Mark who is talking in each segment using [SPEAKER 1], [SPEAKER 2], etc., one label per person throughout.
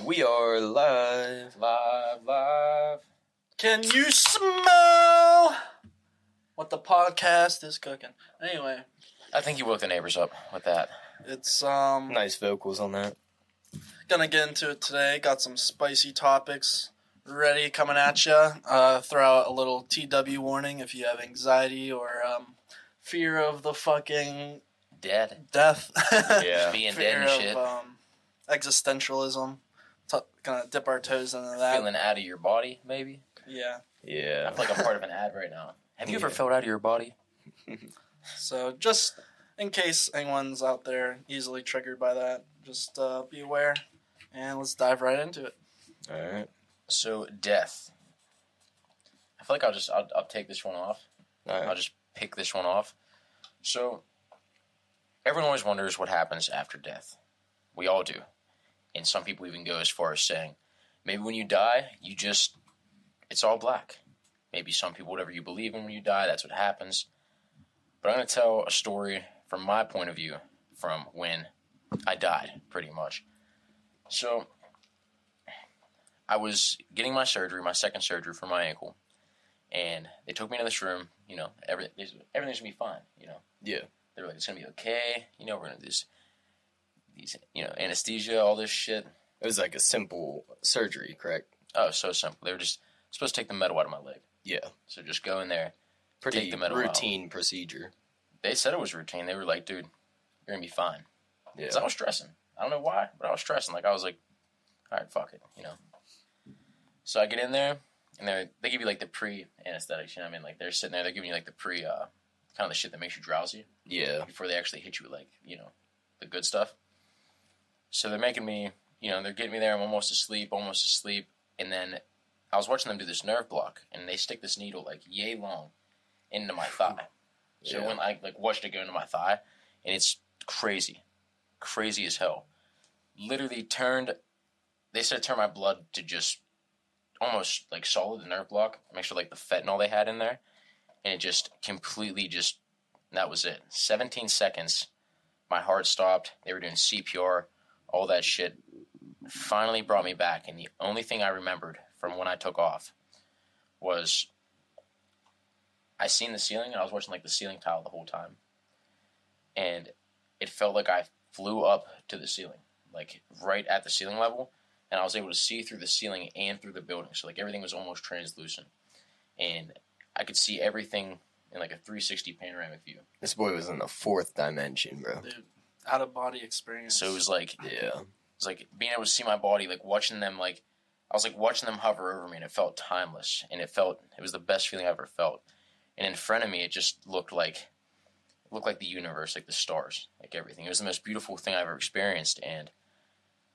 [SPEAKER 1] We are live.
[SPEAKER 2] Live, live.
[SPEAKER 3] Can you smell what the podcast is cooking? Anyway,
[SPEAKER 2] I think you woke the neighbors up with that.
[SPEAKER 3] it's um
[SPEAKER 1] Nice vocals on that.
[SPEAKER 3] gonna get into it today. Got some spicy topics ready coming at you. Uh, throw out a little TW warning if you have anxiety or um, fear of the fucking
[SPEAKER 2] Dead.
[SPEAKER 3] death.
[SPEAKER 1] Yeah.
[SPEAKER 2] Being
[SPEAKER 3] fear
[SPEAKER 2] dead and shit.
[SPEAKER 3] um, existentialism. T- gonna dip our toes into that.
[SPEAKER 2] Feeling out of your body, maybe.
[SPEAKER 3] Yeah. Yeah.
[SPEAKER 2] I
[SPEAKER 1] Yeah.
[SPEAKER 2] feel like I'm part of an ad right now. Have you ever felt out of your body?
[SPEAKER 3] So just in case anyone's out there easily triggered by that, just uh, be aware, and let's dive right into it.
[SPEAKER 1] All right.
[SPEAKER 2] So death. I feel like I'll just I'll, I'll take this one off.
[SPEAKER 1] All
[SPEAKER 2] I'll just pick this one off. So everyone always wonders what happens after death. We all do. And some people even go as far as saying, maybe when you die, you just it's all black. Maybe some people whatever you believe in when you die, that's what happens. But I'm gonna tell a story from my point of view from when I died, pretty much. So I was getting my surgery, my second surgery for my ankle and they took me to this room. You know, every, everything's gonna be fine. You know,
[SPEAKER 1] Yeah.
[SPEAKER 2] they were like, it's gonna be okay. You know, we're gonna do this, these, you know, anesthesia, all this shit.
[SPEAKER 1] It was like a simple surgery, correct?
[SPEAKER 2] Oh, so simple. They were just supposed to take the metal out of my leg.
[SPEAKER 1] Yeah.
[SPEAKER 2] So just go in there.
[SPEAKER 1] Pretty
[SPEAKER 2] Take the metal out.
[SPEAKER 1] routine procedure.
[SPEAKER 2] They said it was routine. They were like, dude, you're gonna be fine.
[SPEAKER 1] Yeah.
[SPEAKER 2] Because I was stressing. I don't know why, but I was stressing. Like I was like, all right, fuck it, you know. So I get in there, and they they give you like the pre anesthetics. You know what I mean? Like they're sitting there, they're giving you like the pre, uh, kind of the shit that makes you drowsy.
[SPEAKER 1] Yeah.
[SPEAKER 2] before they actually hit you with like you know the good stuff. So they're making me, you know, they're getting me there. I'm almost asleep, almost asleep, and then I was watching them do this nerve block, and they stick this needle like yay long into my thigh. So
[SPEAKER 1] Yeah.
[SPEAKER 2] when I like watched it go into my thigh, and it's crazy, crazy as hell. Literally turned. They said turn my blood to just almost like solid the nerve block. Make sure like the fentanyl they had in there, and it just completely just that was it. 17 seconds. My heart stopped. They were doing CPR, all that shit. Finally brought me back. And the only thing I remembered from when I took off was I seen the ceiling and I was watching like the ceiling tile the whole time. And it felt like I flew up to the ceiling, like right at the ceiling level. And I was able to see through the ceiling and through the building. So like everything was almost translucent. And I could see everything in like a 360 panoramic view.
[SPEAKER 1] This boy was in the fourth dimension, bro.
[SPEAKER 3] Dude, out of body experience.
[SPEAKER 2] So it was like
[SPEAKER 1] Yeah.
[SPEAKER 2] it was like being able to see my body, like watching them, like I was like watching them hover over me, and it felt timeless, and it felt it was the best feeling I ever felt. And in front of me, it just looked like looked like the universe, like the stars, like everything. It was the most beautiful thing I've ever experienced. And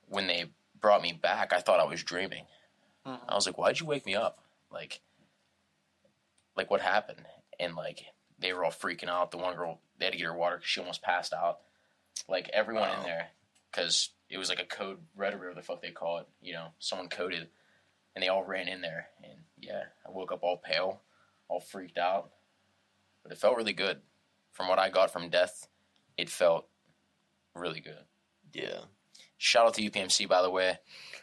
[SPEAKER 2] when they brought me back, I thought I was dreaming.
[SPEAKER 3] Mhm.
[SPEAKER 2] I was like, "Why'd you wake me up? Like, like what happened?" And like they were all freaking out. The one girl they had to get her water because she almost passed out. Like everyone in there, because it was like a code red or whatever the fuck they call it. You know, someone coded, and they all ran in there. And yeah, I woke up all pale, all freaked out, but it felt really good. From what I got from death, it felt really good.
[SPEAKER 1] Yeah.
[SPEAKER 2] Shout out to UPMC, by the way.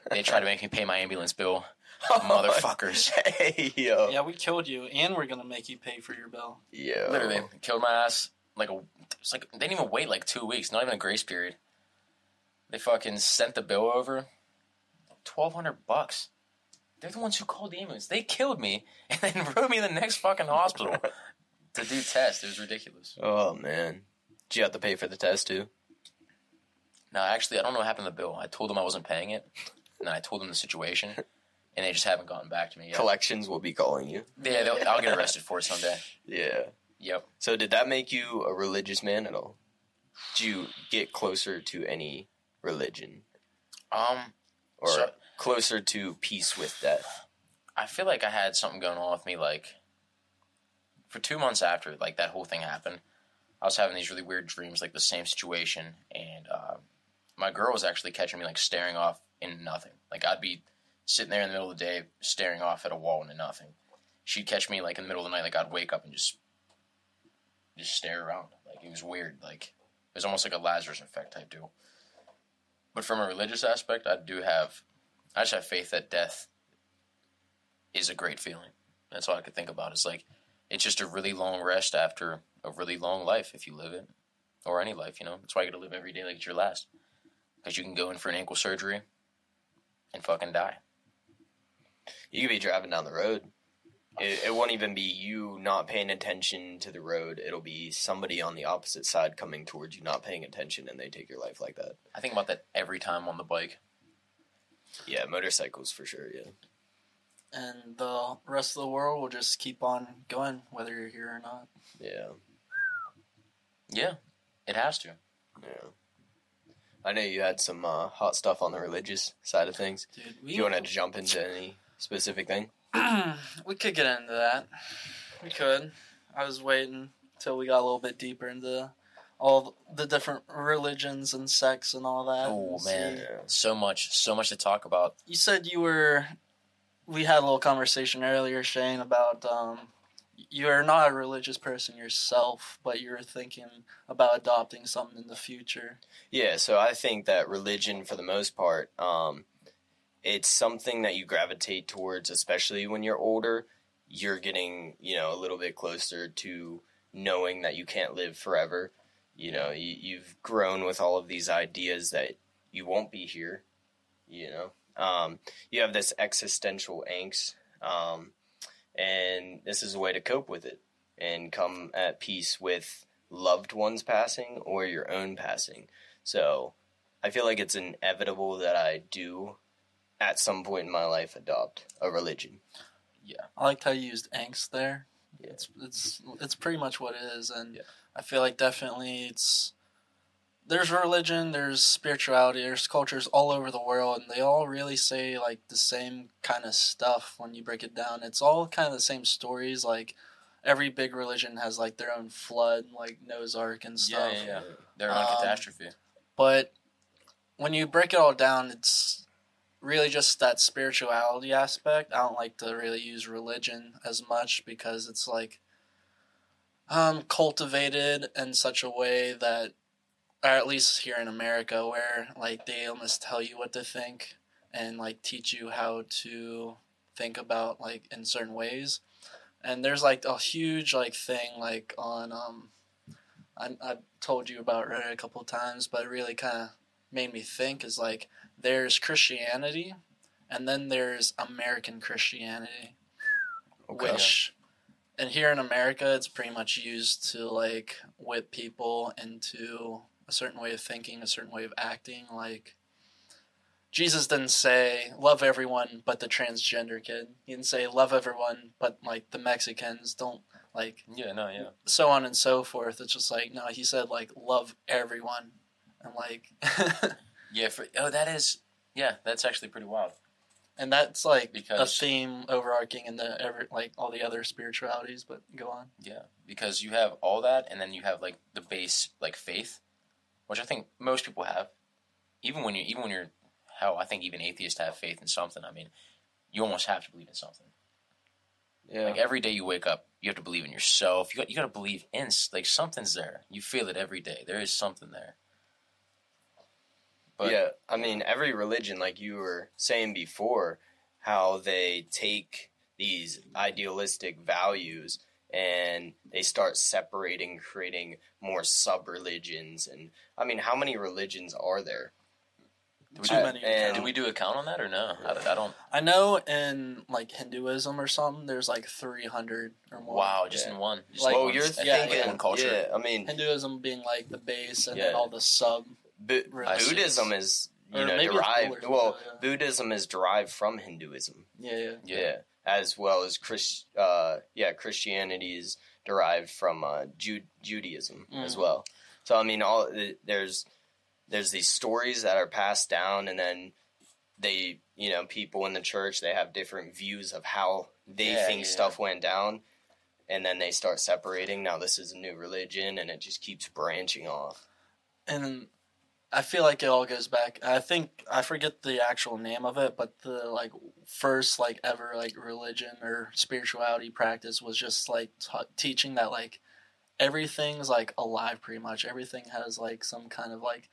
[SPEAKER 2] They tried to make me pay my ambulance bill. Oh, Motherfuckers.
[SPEAKER 1] hey, yo.
[SPEAKER 3] yeah, we killed you, and we're gonna make you pay for your bill.
[SPEAKER 1] Yeah.
[SPEAKER 2] Literally killed my ass. Like a, it's like they didn't even wait like two weeks. Not even a grace period. They fucking sent the bill over. Twelve hundred bucks. They're the ones who called the ambulance. They killed me and then rode me to the next fucking hospital to do tests. It was ridiculous.
[SPEAKER 1] Oh, man. Did you have to pay for the test, too?
[SPEAKER 2] No, actually, I don't know what happened to the bill. I told them I wasn't paying it, and I told them the situation, and they just haven't gotten back to me yet.
[SPEAKER 1] Collections will be calling you.
[SPEAKER 2] Yeah, they'll- I'll get arrested for it someday.
[SPEAKER 1] Yeah.
[SPEAKER 2] Yep.
[SPEAKER 1] So did that make you a religious man at all? Did you get closer to any religion?
[SPEAKER 2] Um,
[SPEAKER 1] Or
[SPEAKER 2] So-
[SPEAKER 1] closer to peace with death?
[SPEAKER 2] I feel like I had something going on with me. Like for two months after like that whole thing happened, I was having these really weird dreams, like the same situation, and uh, my girl was actually catching me like staring off into nothing. Like I'd be sitting there in the middle of the day staring off at a wall into nothing. She'd catch me like in the middle of the night, like I'd wake up and just just stare around. Like it was weird. Like it was almost like a Lazarus effect type deal. But from a religious aspect, I do have I just have faith that death is a great feeling. That's all I could think about. It's like it's just a really long rest after a really long life if you live it, or any life. You know, that's why you got to live every day like it's your last, because you can go in for an ankle surgery and fucking die.
[SPEAKER 1] You could be driving down the road. It, it won't even be you not paying attention to the road. It'll be somebody on the opposite side coming towards you, not paying attention, and they take your life like that.
[SPEAKER 2] I think about that every time on the bike.
[SPEAKER 1] Yeah, motorcycles for sure. Yeah.
[SPEAKER 3] And the rest of the world will just keep on going, whether you're here or not.
[SPEAKER 1] Yeah.
[SPEAKER 2] Yeah, it has to.
[SPEAKER 1] Yeah. I know you had some uh, hot stuff on the religious side of things.
[SPEAKER 3] Dude, we,
[SPEAKER 1] You want to jump into any specific thing?
[SPEAKER 3] we could get into that. We could. I was waiting till we got a little bit deeper into all the different religions and sects and all that.
[SPEAKER 2] Oh man.
[SPEAKER 1] Yeah.
[SPEAKER 2] so much, so much to talk about.
[SPEAKER 3] You said you were. We had a little conversation earlier, Shane, about um, you're not a religious person yourself, but you're thinking about adopting something in the future.
[SPEAKER 1] Yeah, so I think that religion, for the most part, um, it's something that you gravitate towards, especially when you're older. You're getting, you know, a little bit closer to knowing that you can't live forever. You know, you, you've grown with all of these ideas that you won't be here. You know, um, you have this existential angst, um, and this is a way to cope with it and come at peace with loved ones passing or your own passing. So I feel like it's inevitable that I do at some point in my life adopt a religion.
[SPEAKER 3] Yeah, I liked how you used angst there.
[SPEAKER 1] Yeah.
[SPEAKER 3] It's it's it's pretty much what it is, and
[SPEAKER 1] Yeah.
[SPEAKER 3] I feel like definitely it's there's religion, there's spirituality, there's cultures all over the world, and they all really say like the same kind of stuff when you break it down. It's all kind of the same stories. Like every big religion has like their own flood, like Noah's Ark and stuff.
[SPEAKER 2] Yeah, yeah, yeah. They're on
[SPEAKER 3] Um,
[SPEAKER 2] catastrophe.
[SPEAKER 3] But when you break it all down, it's really just that spirituality aspect. I don't like to really use religion as much because it's like um, cultivated in such a way that, or at least here in America, where like they almost tell you what to think and like teach you how to think about like in certain ways. And there's like a huge like thing like on um, I I told you about Reddit a couple times, but it really kind of made me think is like there's Christianity, and then there's American Christianity,
[SPEAKER 1] Okay.
[SPEAKER 3] which, and here in America, it's pretty much used to like whip people into a certain way of thinking, a certain way of acting. Like Jesus didn't say love everyone but the transgender kid. He didn't say love everyone but like the Mexicans. Don't like
[SPEAKER 2] Yeah, no, yeah.
[SPEAKER 3] so on and so forth. It's just like no, he said like love everyone, and like,
[SPEAKER 2] Yeah, for, oh, that is, yeah, that's actually pretty wild.
[SPEAKER 3] and that's like
[SPEAKER 2] Because-
[SPEAKER 3] a theme overarching in the every like all the other spiritualities. But go on.
[SPEAKER 2] Yeah, because you have all that, and then you have like the base, like faith, which I think most people have. Even when you, even when you're, hell, I think even atheists have faith in something. I mean, you almost have to believe in something.
[SPEAKER 1] Yeah.
[SPEAKER 2] Like every day you wake up, you have to believe in yourself. You got, you got to believe in s- like something's there. You feel it every day. There is something there. But
[SPEAKER 1] yeah, I mean, every religion, like you were saying before, how they take these idealistic values and they start separating, creating more sub religions. And I mean, how many religions are there?
[SPEAKER 2] did we,
[SPEAKER 3] Too
[SPEAKER 2] do,
[SPEAKER 3] many. Uh,
[SPEAKER 1] and-
[SPEAKER 3] count.
[SPEAKER 2] did we do a count on that or no? I, I don't.
[SPEAKER 3] I know in like Hinduism or something, there's like 300 or more.
[SPEAKER 2] Wow, just
[SPEAKER 1] Yeah.
[SPEAKER 2] in one. Just
[SPEAKER 3] Like-
[SPEAKER 2] in
[SPEAKER 1] oh,
[SPEAKER 2] one-
[SPEAKER 1] you're
[SPEAKER 2] I
[SPEAKER 3] yeah,
[SPEAKER 1] thinking,
[SPEAKER 2] in one culture.
[SPEAKER 1] yeah, I mean,
[SPEAKER 3] Hinduism being like the base, and then all the sub.
[SPEAKER 1] Bu-
[SPEAKER 3] I.
[SPEAKER 1] Buddhism is, you
[SPEAKER 3] Or
[SPEAKER 1] know, derived.
[SPEAKER 3] Buddhism,
[SPEAKER 1] Well,
[SPEAKER 3] yeah.
[SPEAKER 1] Buddhism is derived from Hinduism.
[SPEAKER 3] Yeah, yeah.
[SPEAKER 1] Yeah. As well as Chris, uh, yeah, Christianity is derived from uh, Ju- Judaism as
[SPEAKER 3] Mhm.
[SPEAKER 1] well. So I mean, all there's there's these stories that are passed down, and then they, you know, people in the church they have different views of how they
[SPEAKER 2] Yeah,
[SPEAKER 1] think
[SPEAKER 2] yeah.
[SPEAKER 1] stuff went down, and then they start separating. Now this is a new religion, and it just keeps branching off.
[SPEAKER 3] and I feel like it all goes back. I think I forget the actual name of it, but the like first like ever like religion or spirituality practice was just like ta teaching that like everything's like alive pretty much. Everything has like some kind of like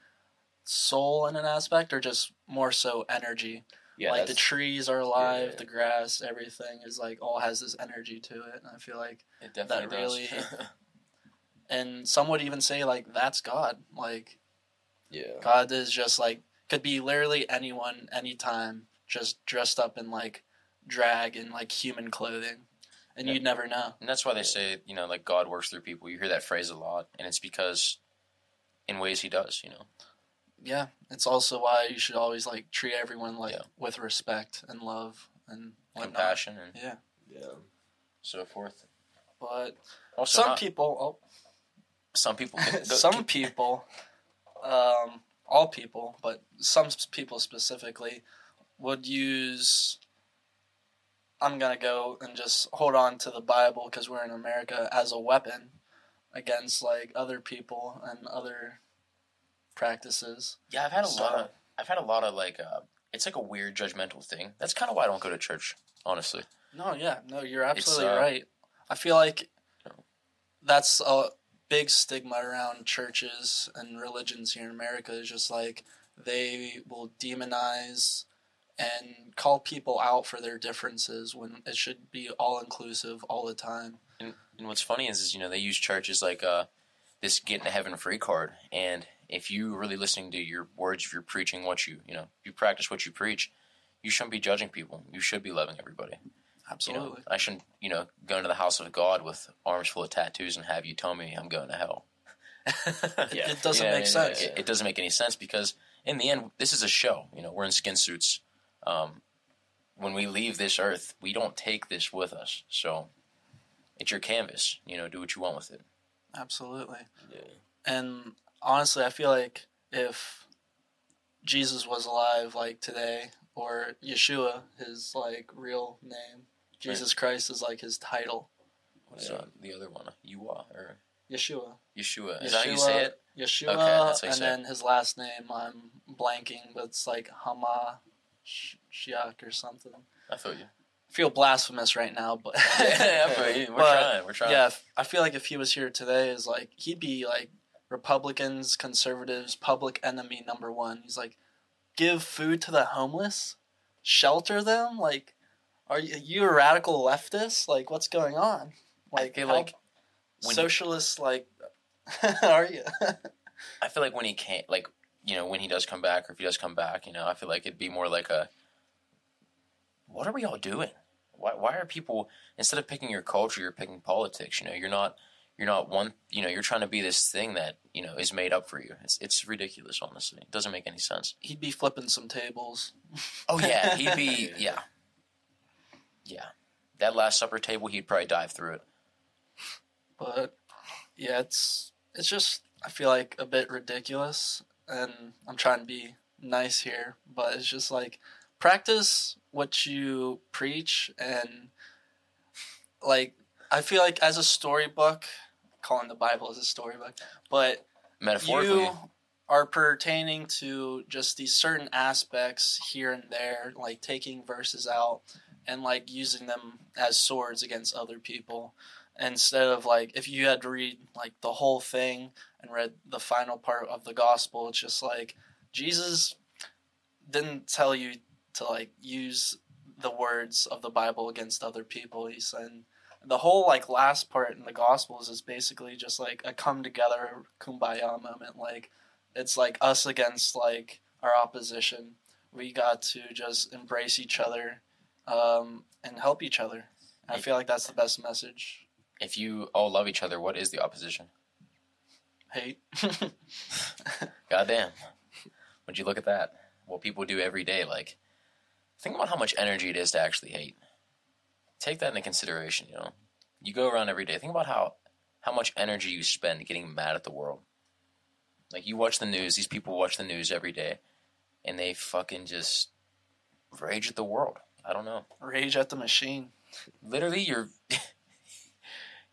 [SPEAKER 3] soul in an aspect or just more so energy.
[SPEAKER 1] Yeah,
[SPEAKER 3] like the trees are alive,
[SPEAKER 1] yeah.
[SPEAKER 3] the grass, everything is like all has this energy to it. And I feel like,
[SPEAKER 2] It definitely
[SPEAKER 3] That
[SPEAKER 2] does.
[SPEAKER 3] really- and some would even say like that's God. Like
[SPEAKER 1] yeah.
[SPEAKER 3] God is just like could be literally anyone, anytime, just dressed up in like drag and like human clothing, and
[SPEAKER 2] Yeah.
[SPEAKER 3] you'd never know.
[SPEAKER 2] and that's why they say, you know, like God works through people. You hear that phrase a lot, and it's because in ways He does. You know,
[SPEAKER 3] Yeah, it's also why you should always like treat everyone like
[SPEAKER 2] Yeah.
[SPEAKER 3] with respect and love and whatnot.
[SPEAKER 2] compassion and
[SPEAKER 3] Yeah,
[SPEAKER 1] Yeah.
[SPEAKER 2] so forth.
[SPEAKER 3] but
[SPEAKER 2] Also,
[SPEAKER 3] some
[SPEAKER 2] not-
[SPEAKER 3] people, oh.
[SPEAKER 2] some people,
[SPEAKER 3] oh,
[SPEAKER 2] go-
[SPEAKER 3] some people, um, all people, but some people specifically would use. I'm gonna go and just hold on to the Bible because we're in America as a weapon against like other people and other practices.
[SPEAKER 2] Yeah, I've had a
[SPEAKER 3] So-
[SPEAKER 2] lot of. I've had a lot of like. Uh, it's like a weird judgmental thing. That's kind of why I don't go to church, honestly.
[SPEAKER 3] No, yeah, no, you're absolutely
[SPEAKER 2] uh,
[SPEAKER 3] right. I feel like that's a big stigma around churches and religions here in America. Is just like they will demonize and call people out for their differences when it should be all inclusive all the time.
[SPEAKER 2] And, and what's funny is, is you know they use churches like uh, this getting to heaven free card. And if you really listening to your words, if you're preaching what you you know you practice what you preach, you shouldn't be judging people. You should be loving everybody. You
[SPEAKER 3] Absolutely.
[SPEAKER 2] know, I shouldn't you know go into the house of God with arms full of tattoos and have you tell me I'm going to hell.
[SPEAKER 1] Yeah.
[SPEAKER 3] It doesn't
[SPEAKER 2] Yeah,
[SPEAKER 3] make sense.
[SPEAKER 2] It, it doesn't make any sense because in the end, this is a show. You know, we're in skin suits. Um, when we leave this earth, we don't take this with us. So it's your canvas. You know, do what you want with it.
[SPEAKER 3] Absolutely.
[SPEAKER 1] Yeah.
[SPEAKER 3] And honestly, I feel like if Jesus was alive like today, or Yeshua, his like real name, Jesus Christ is like his title.
[SPEAKER 2] What's
[SPEAKER 1] Yeah.
[SPEAKER 2] the other one? You are or
[SPEAKER 3] Yeshua.
[SPEAKER 2] Yeshua. Is that how you say it?
[SPEAKER 3] Yeshua,
[SPEAKER 2] Okay, that's how you
[SPEAKER 3] and
[SPEAKER 2] say it.
[SPEAKER 3] then his last name I'm blanking, but it's like Hama Sh- Shiak or something.
[SPEAKER 2] I feel you.
[SPEAKER 3] I feel blasphemous right now, but
[SPEAKER 2] yeah, I feel you. We're
[SPEAKER 3] But,
[SPEAKER 2] trying. We're trying.
[SPEAKER 3] yeah, I feel like if he was here today, is like he'd be like Republicans, conservatives, public enemy number one. He's like, give food to the homeless, shelter them. Like, are you, you a radical leftist? Like, what's going on? Like, how
[SPEAKER 2] like
[SPEAKER 3] socialist. Like, are you?
[SPEAKER 2] I feel like when he can't, like, you know, when he does come back, or if he does come back, you know, I feel like it'd be more like a, what are we all doing? Why, why are people instead of picking your culture, you're picking politics? You know, you're not, you're not one. You know, you're trying to be this thing that you know is made up for you. It's it's ridiculous, honestly. It doesn't make any sense.
[SPEAKER 3] He'd be flipping some tables.
[SPEAKER 2] Oh yeah, he'd be yeah, yeah. That Last Supper table, he'd probably dive through it.
[SPEAKER 3] but yeah, it's it's just I feel like a bit ridiculous, and I'm trying to be nice here, but it's just like practice what you preach, and like I feel like as a storybook, calling the Bible as a storybook, but
[SPEAKER 2] Metaphorically,
[SPEAKER 3] you are pertaining to just these certain aspects here and there, like taking verses out and like using them as swords against other people. Instead of like, if you had to read like the whole thing and read the final part of the gospel, it's just like Jesus didn't tell you to like use the words of the Bible against other people. He said the whole like last part in the gospels is basically just like a come together kumbaya moment like it's like us against like our opposition we got to just embrace each other um, and help each other i feel like that's the best message
[SPEAKER 2] if you all love each other, what is the opposition?
[SPEAKER 3] hate
[SPEAKER 2] Goddamn. Would you look at that? What people do every day, like think about how much energy it is to actually hate. Take that into consideration, you know. You go around every day. Think about how how much energy you spend getting mad at the world. Like you watch the news, these people watch the news every day and they fucking just rage at the world. I don't know.
[SPEAKER 3] rage at the machine
[SPEAKER 2] Literally you're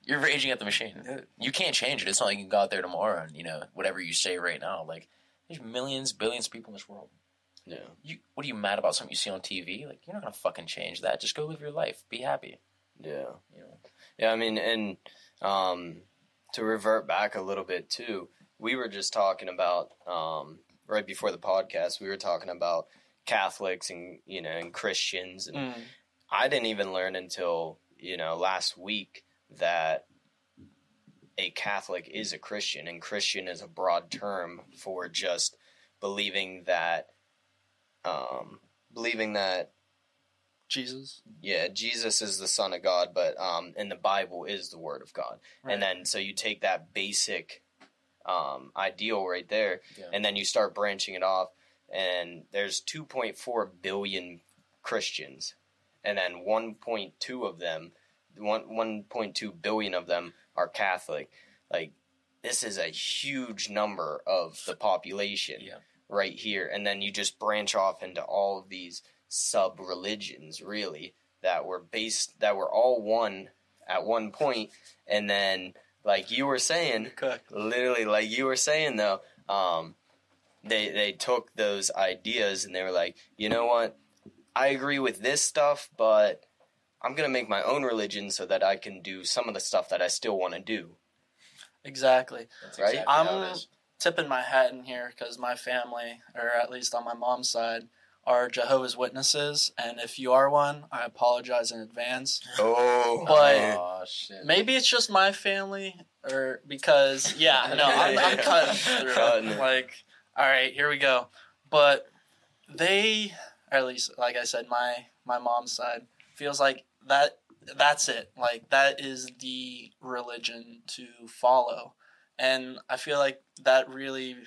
[SPEAKER 2] you're raging at the machine. You can't change it. It's not like you can go out there tomorrow and, you know, whatever you say right now. Like there's millions, billions of people in this world
[SPEAKER 1] Yeah.
[SPEAKER 2] you what are you mad about something you see on TV? Like you're not gonna fucking change that. Just go live your life. Be happy.
[SPEAKER 1] Yeah.
[SPEAKER 2] You know.
[SPEAKER 1] Yeah, I mean, and um, to revert back a little bit too, we were just talking about um, right before the podcast. We were talking about Catholics and you know and Christians and
[SPEAKER 3] Mm.
[SPEAKER 1] I didn't even learn until you know last week that a Catholic is a Christian, and Christian is a broad term for just believing that, um, believing that
[SPEAKER 3] Jesus.
[SPEAKER 1] yeah, Jesus is the Son of God, but um, and the Bible is the Word of God,
[SPEAKER 3] Right.
[SPEAKER 1] and then so you take that basic um, ideal right there,
[SPEAKER 2] Yeah.
[SPEAKER 1] and then you start branching it off, and there's 2.4 billion Christians, and then 1.2 of them, one 1.2 billion of them are Catholic. Like this is a huge number of the population
[SPEAKER 2] Yeah.
[SPEAKER 1] right here, and then you just branch off into all of these sub religions, really that were based that were all one at one point, and then like you were saying, literally like you were saying though um they they took those ideas and they were like you know what i agree with this stuff but i'm gonna make my own religion so that i can do some of the stuff that i still want to do
[SPEAKER 3] Exactly.
[SPEAKER 2] That's
[SPEAKER 1] Right?
[SPEAKER 2] exactly
[SPEAKER 3] I'm-
[SPEAKER 2] it is.
[SPEAKER 3] Tipping my hat in here because my family, or at least on my mom's side, are Jehovah's Witnesses, and if you are one, I apologize in advance.
[SPEAKER 1] oh
[SPEAKER 3] But-
[SPEAKER 2] oh shit.
[SPEAKER 3] Maybe it's just my family, or because yeah, no, I'm, I'm cutting through.
[SPEAKER 1] Cutting.
[SPEAKER 3] Like, all right, here we go. But they, or at least like I said, my my mom's side feels like that. That's it. Like that is the religion to follow, and I feel like that really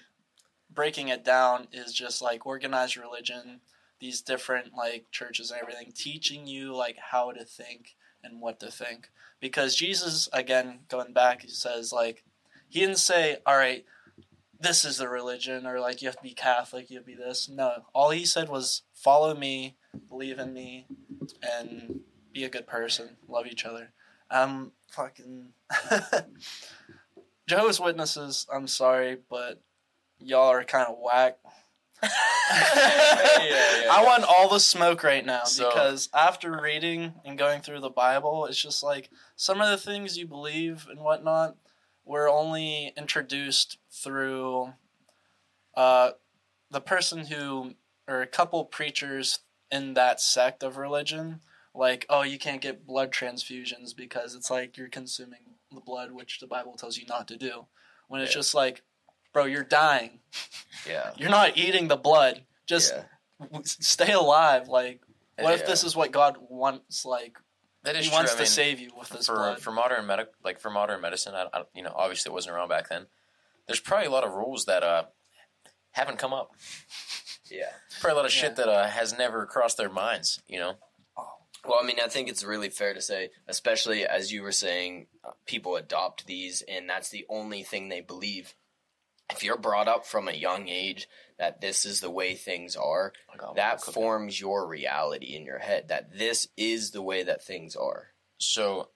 [SPEAKER 3] breaking it down is just like organized religion. These different like churches and everything teaching you like how to think and what to think because Jesus again going back he says like he didn't say all right this is the religion or like you have to be catholic you have to be this no all he said was follow me believe in me and be a good person love each other um fucking Jehovah's Witnesses I'm sorry but y'all are kind of whack
[SPEAKER 2] yeah. yeah.
[SPEAKER 3] I want all the smoke right now
[SPEAKER 2] So-
[SPEAKER 3] because after reading and going through the Bible, it's just like some of the things you believe and whatnot were only introduced through uh, the person who, or a couple preachers in that sect of religion. Like, oh, you can't get blood transfusions because it's like you're consuming the blood, which the Bible tells you not to do. When it's
[SPEAKER 1] Yeah.
[SPEAKER 3] just like, bro, you're dying.
[SPEAKER 1] yeah
[SPEAKER 3] You're not eating the blood. Just
[SPEAKER 1] yeah.
[SPEAKER 3] stay alive. Like, what if this is what God wants? Like,
[SPEAKER 2] That is
[SPEAKER 3] He
[SPEAKER 2] true.
[SPEAKER 3] wants
[SPEAKER 2] I
[SPEAKER 3] to
[SPEAKER 2] mean,
[SPEAKER 3] save you with this
[SPEAKER 2] for
[SPEAKER 3] blood.
[SPEAKER 2] for modern medic like for modern medicine, I, I, you know, obviously it wasn't around back then. There's probably a lot of rules that uh haven't come up.
[SPEAKER 1] yeah
[SPEAKER 2] Probably a lot of
[SPEAKER 3] Yeah.
[SPEAKER 2] shit that uh has never crossed their minds. You know.
[SPEAKER 1] Well, I mean, I think it's really fair to say, especially as you were saying, uh, people adopt these, and that's the only thing they believe. If you're brought up from a young age that this is the way things are, oh, that forms your reality in your head. That this is the way that things are.
[SPEAKER 2] So,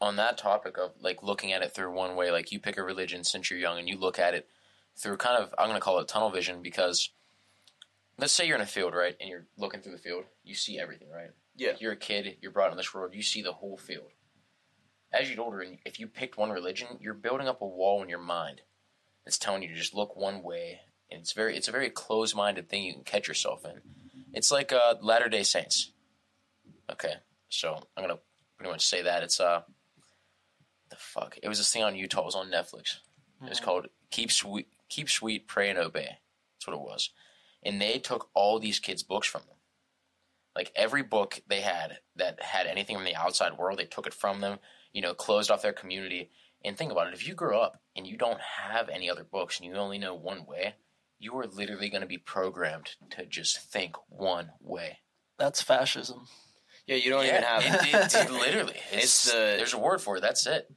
[SPEAKER 2] on that topic of like looking at it through one way, like you pick a religion since you're young and you look at it through kind of, I'm going to call it tunnel vision because let's say you're in a field, right? And you're looking through the field, you see everything, right?
[SPEAKER 1] Yeah.
[SPEAKER 2] You're a kid, you're brought on this road, you see the whole field. As you get older, and if you picked one religion, you're building up a wall in your mind that's telling you to just look one way. And it's very, it's a very closed-minded thing you can catch yourself in. It's like uh, Latter Day Saints. Okay, so I'm gonna pretty much say that it's uh, the fuck. It was this thing on Utah. It was on Netflix. It was
[SPEAKER 3] Mhm.
[SPEAKER 2] called "Keep Sweet, Keep Sweet, Pray and Obey." That's what it was. And they took all these kids' books from them. Like every book they had that had anything from the outside world, they took it from them. You know, closed off their community. And think about it: if you grow up and you don't have any other books and you only know one way, you are literally going to be programmed to just think one way.
[SPEAKER 3] That's fascism.
[SPEAKER 1] Yeah, you don't even have
[SPEAKER 2] it, it- it- literally. It's,
[SPEAKER 1] It's the-
[SPEAKER 2] there's a word for it. That's it.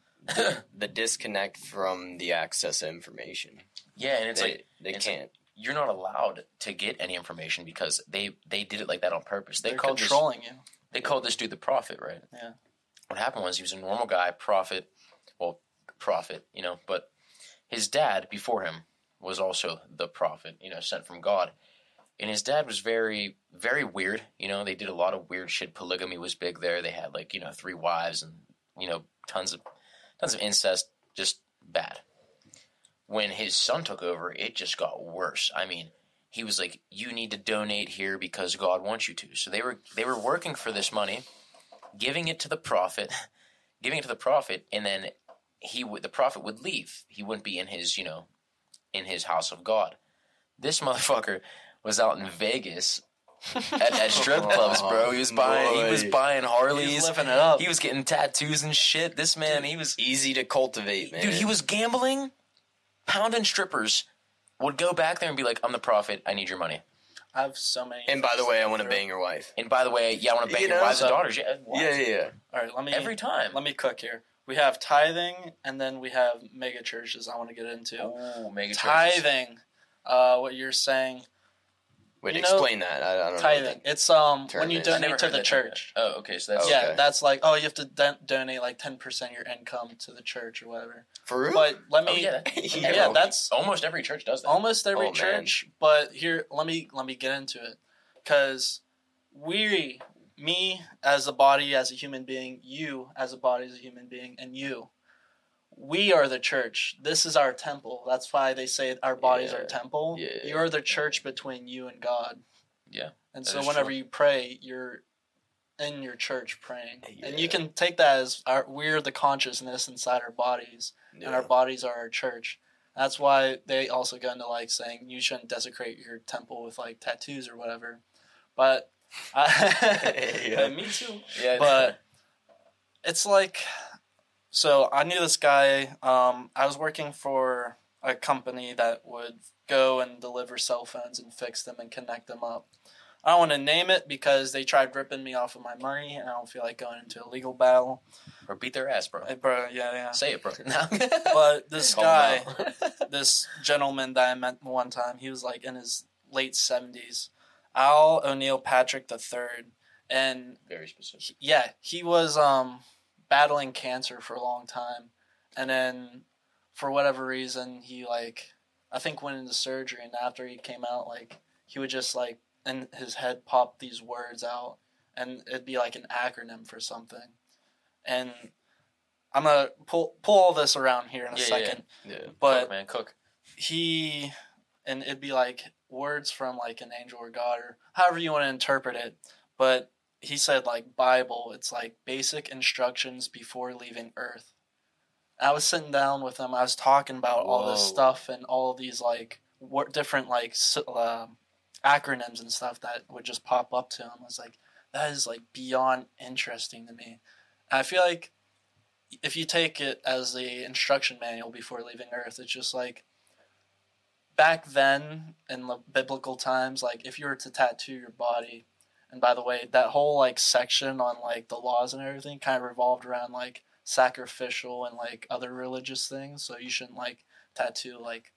[SPEAKER 1] the disconnect from the access to information.
[SPEAKER 2] yeah, and it's
[SPEAKER 1] they
[SPEAKER 2] like
[SPEAKER 1] they
[SPEAKER 2] it's
[SPEAKER 1] can't.
[SPEAKER 2] you're not allowed to get any information because they they did it like that on purpose. They
[SPEAKER 3] They're
[SPEAKER 2] called this
[SPEAKER 3] controlling you.
[SPEAKER 2] they called this dude the prophet, right?
[SPEAKER 3] Yeah.
[SPEAKER 2] What happened was he was a normal guy, prophet, well, prophet, you know, but his dad before him was also the prophet, you know, sent from God. And his dad was very, very weird. You know, they did a lot of weird shit. Polygamy was big there. They had like, you know, three wives and, you know, tons of tons of incest, just bad. When his son took over, it just got worse. I mean, he was like, "You need to donate here because God wants you to." So they were they were working for this money, giving it to the prophet, giving it to the prophet, and then he would the prophet would leave. He wouldn't be in his you know, in his house of God. This motherfucker was out in Vegas at, at strip clubs, bro. He was buying he was
[SPEAKER 1] Boy.
[SPEAKER 2] buying
[SPEAKER 3] He's
[SPEAKER 2] Harleys.
[SPEAKER 3] living it up.
[SPEAKER 2] He was getting tattoos and shit. This man, he was
[SPEAKER 1] Easy to cultivate, man.
[SPEAKER 2] dude. He was gambling, pounding strippers. Would go back there and be like, "I'm the prophet. I need your money."
[SPEAKER 3] I have so many.
[SPEAKER 1] And by the way, I want to bang your wife.
[SPEAKER 2] And by the way, yeah, I want to bang
[SPEAKER 1] You
[SPEAKER 2] your
[SPEAKER 1] know,
[SPEAKER 2] wives and daughters. Yeah, wives.
[SPEAKER 1] Yeah, yeah, yeah.
[SPEAKER 3] All right, let me
[SPEAKER 2] every time.
[SPEAKER 3] let me cook here. We have tithing, and then we have mega churches. I want to get into
[SPEAKER 2] Oh, mega churches.
[SPEAKER 3] tithing. Uh, what you're saying,
[SPEAKER 1] Wait,
[SPEAKER 3] You know,
[SPEAKER 1] explain that. I, I don't know.
[SPEAKER 3] tithing.
[SPEAKER 1] what
[SPEAKER 3] It's um when you
[SPEAKER 1] is.
[SPEAKER 2] I never
[SPEAKER 3] donate to the
[SPEAKER 2] that term
[SPEAKER 3] church.
[SPEAKER 2] Oh, okay. So that's
[SPEAKER 1] Oh,
[SPEAKER 3] Yeah,
[SPEAKER 1] okay.
[SPEAKER 3] that's like oh you have to don- donate like ten percent of your income to the church or whatever.
[SPEAKER 1] For real?
[SPEAKER 3] But let
[SPEAKER 2] Oh,
[SPEAKER 3] me
[SPEAKER 2] yeah,
[SPEAKER 1] Yeah,
[SPEAKER 3] yeah, that's
[SPEAKER 2] almost every church does that.
[SPEAKER 3] almost every
[SPEAKER 1] Oh, man.
[SPEAKER 3] church. But here, let me let me get into it because we, me as a body, as a human being, you as a body, as a human being, and you, we are the church. This is our temple. That's why they say our bodies are temple.
[SPEAKER 1] Yeah.
[SPEAKER 3] You are the church between you and God.
[SPEAKER 2] Yeah,
[SPEAKER 3] And so whenever
[SPEAKER 2] true.
[SPEAKER 3] you pray, you're in your church praying, and you can take that as our, we're the consciousness inside our bodies and our bodies are our church. That's why they also go into like saying you shouldn't desecrate your temple with like tattoos or whatever. But
[SPEAKER 1] Yeah.
[SPEAKER 3] me too.
[SPEAKER 2] yeah.
[SPEAKER 3] But it's like, so I knew this guy. Um, I was working for a company that would go and deliver cell phones and fix them and connect them up. I don't want to name it because they tried ripping me off of my money, and I don't feel like going into a legal battle.
[SPEAKER 2] or beat their ass, bro.
[SPEAKER 3] Hey, bro, yeah, yeah.
[SPEAKER 2] Say it, bro. No.
[SPEAKER 3] But this guy, this gentleman that I met one time, he was like in his late seventies, Al O'Neill Patrick the third, and
[SPEAKER 2] Very specific.
[SPEAKER 3] yeah, he was um battling cancer for a long time, and then for whatever reason he like I think went into surgery, and after he came out, like he would just like in his head pop these words out, and it'd be like an acronym for something, and. I'm gonna pull pull all this around here in a
[SPEAKER 2] Yeah, yeah,
[SPEAKER 3] second,
[SPEAKER 1] yeah.
[SPEAKER 3] but
[SPEAKER 2] cook, man, cook.
[SPEAKER 3] he and it'd be like words from like an angel or god or however you want to interpret it but he said like bible it's like basic instructions before leaving earth. I was sitting down with him i was talking about all this stuff and all these like wor- different like uh, acronyms and stuff that would just pop up to him. I was like that is like beyond interesting to me. And i feel like if you take it as the instruction manual before leaving earth it's just like back then in the biblical times like if you were to tattoo your body and by the way that whole like section on like the laws and everything kind of revolved around like sacrificial and like other religious things so you shouldn't like tattoo like